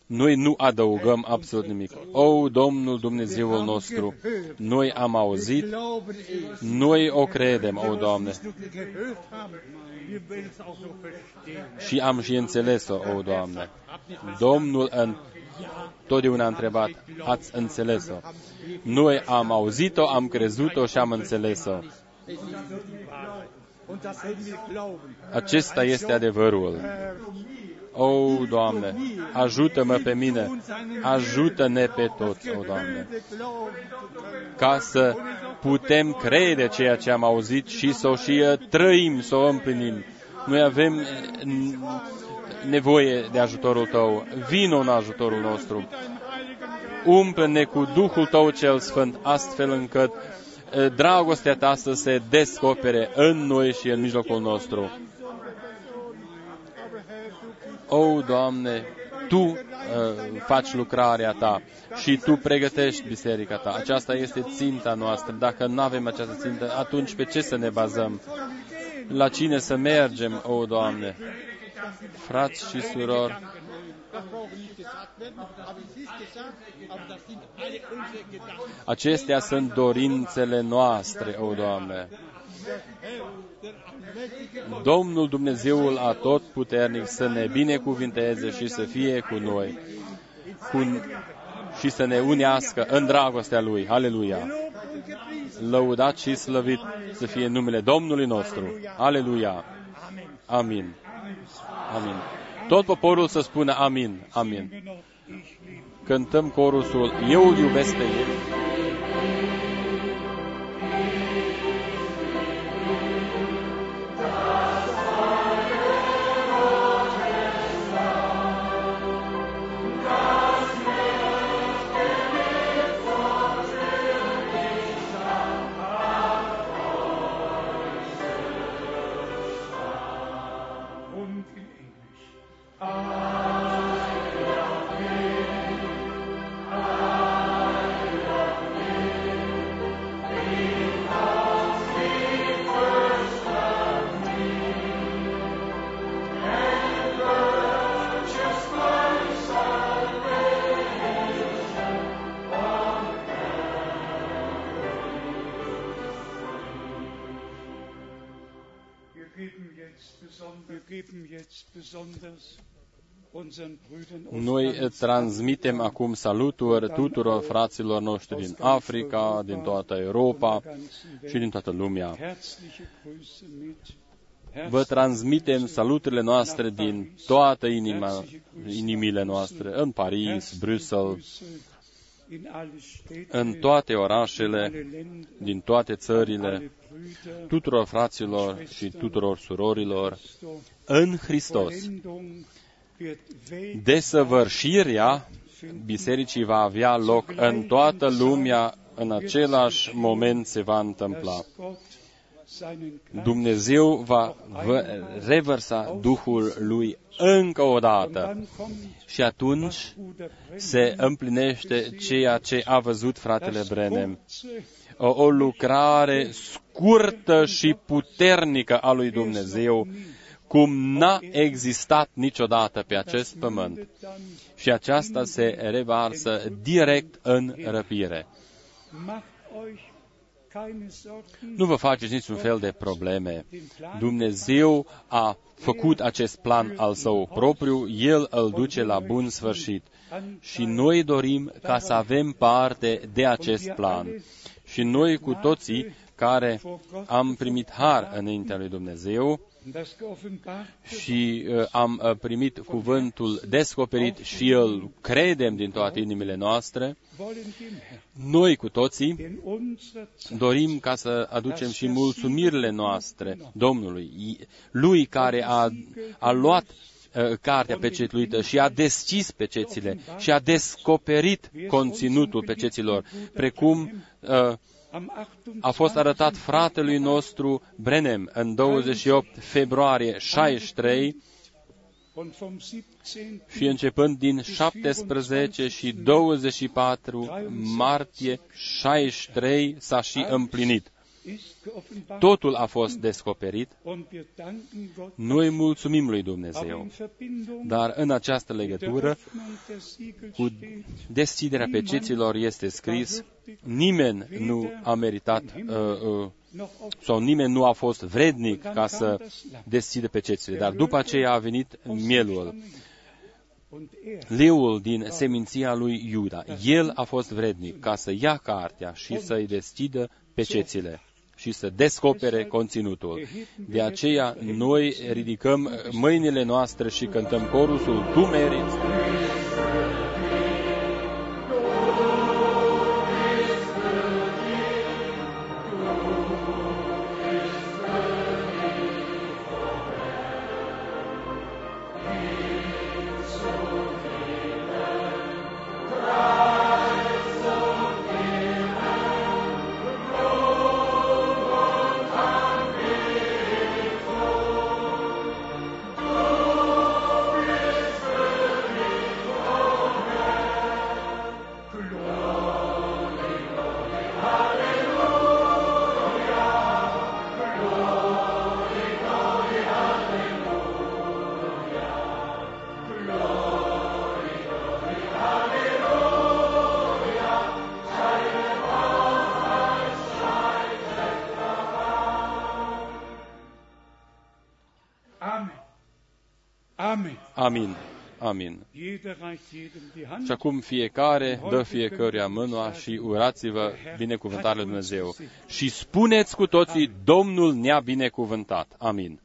Noi nu adăugăm absolut nimic. O, Domnul Dumnezeul nostru, noi am auzit, noi o credem, o, Doamne. Și am și înțeles-o, o, Doamne. Domnul în totdeauna a întrebat, ați înțeles-o? Noi am auzit-o, am crezut-o și am înțeles-o. Acesta este adevărul. O, Doamne, ajută-mă pe mine, ajută-ne pe toți, o, Doamne, ca să putem crede ceea ce am auzit și să o și trăim, să o împlinim. Noi avem nevoie de ajutorul Tău. Vino în ajutorul nostru. Umple-ne cu Duhul Tău cel Sfânt, astfel încât dragostea Ta să se descopere în noi și în mijlocul nostru. O, Doamne, tu uh, faci lucrarea ta și tu pregătești biserica ta. Aceasta este ținta noastră. Dacă nu avem această țintă, atunci pe ce să ne bazăm? La cine să mergem, o Doamne? Frați și surori, acestea sunt dorințele noastre, o Doamne. Domnul Dumnezeul Atotputernic să ne binecuvinteze și să fie cu noi cu, și să ne unească în dragostea Lui. Aleluia! Lăudat și slăvit să fie numele Domnului nostru. Aleluia! Amin. Amin. Tot poporul să spună amin. Amin. Cântăm corusul Eu îl iubesc pe El. Noi ganz transmitem acum saluturi tuturor fraților noștri din Africa, din toată Europa și din toată lumea. herzliche Grüße mit. Vă transmitem saluturile noastre din toată inima, inimile noastre, în Paris, Bruxelles, in alle Städte, în toate orașele, alle Länder, din toate țările, alle Brüder, tuturor fraților și tuturor surorilor, în Hristos. Vollendung wird weltweit Desăvârșirea bisericii va avea loc în toată lumea, în același moment se va întâmpla. Dumnezeu va vă- revărsa Duhul Lui încă o dată dann kommt și atunci Bruder se Brennan împlinește ceea ce a văzut fratele das Brenem. kurze O, o lucrare scurtă și puternică a lui Dumnezeu, cum n-a existat niciodată pe acest pământ. dann Și aceasta se revarsă direct în răpire. Nu vă faceți niciun fel de probleme. Dumnezeu a făcut acest plan al său propriu, El îl duce la bun sfârșit. Și noi dorim ca să avem parte de acest plan. Și noi cu toții care am primit har înaintea lui Dumnezeu das geoffenbart și uh, am uh, primit cuvântul descoperit și îl credem din toate inimile noastre, wollen dem Herrn noi cu toții in unserer Zeit dorim ca să aducem și mulțumirile noastre Domnului, Lui care a, a luat uh, cartea pecetuită și a deschis pecețile și a descoperit conținutul peceților, precum uh, am a fost arătat fratelui nostru Brenem în 28 februarie 63 und vom 17. și începând din 17 și 24 martie 63 s-a și împlinit. Ist geoffenbart Totul a fost descoperit. und wir danken Gott Noi mulțumim lui aber Dumnezeu. in Verbindung Dar în această mit der legătură Öffnung der Siegel cu steht, deschiderea peceților este scris, nimeni nu a meritat uh, uh, noch auf sau nimeni nu a fost vrednic ca să deschide pecețile. Dar după aceea a venit mielul, und er leul din seminția lui Iuda. El a fost vrednic ca să ia cartea și să-i deschidă pecețile și să descopere conținutul. De aceea noi ridicăm mâinile noastre și cântăm corusul Tu meriți. Amin. Amin. Jeder reicht jedem die Hand. Și acum fiecare dă fiecăruia mâna și urați-vă binecuvântarea lui Dumnezeu. Și spuneți cu toții, Domnul ne-a binecuvântat. Amin.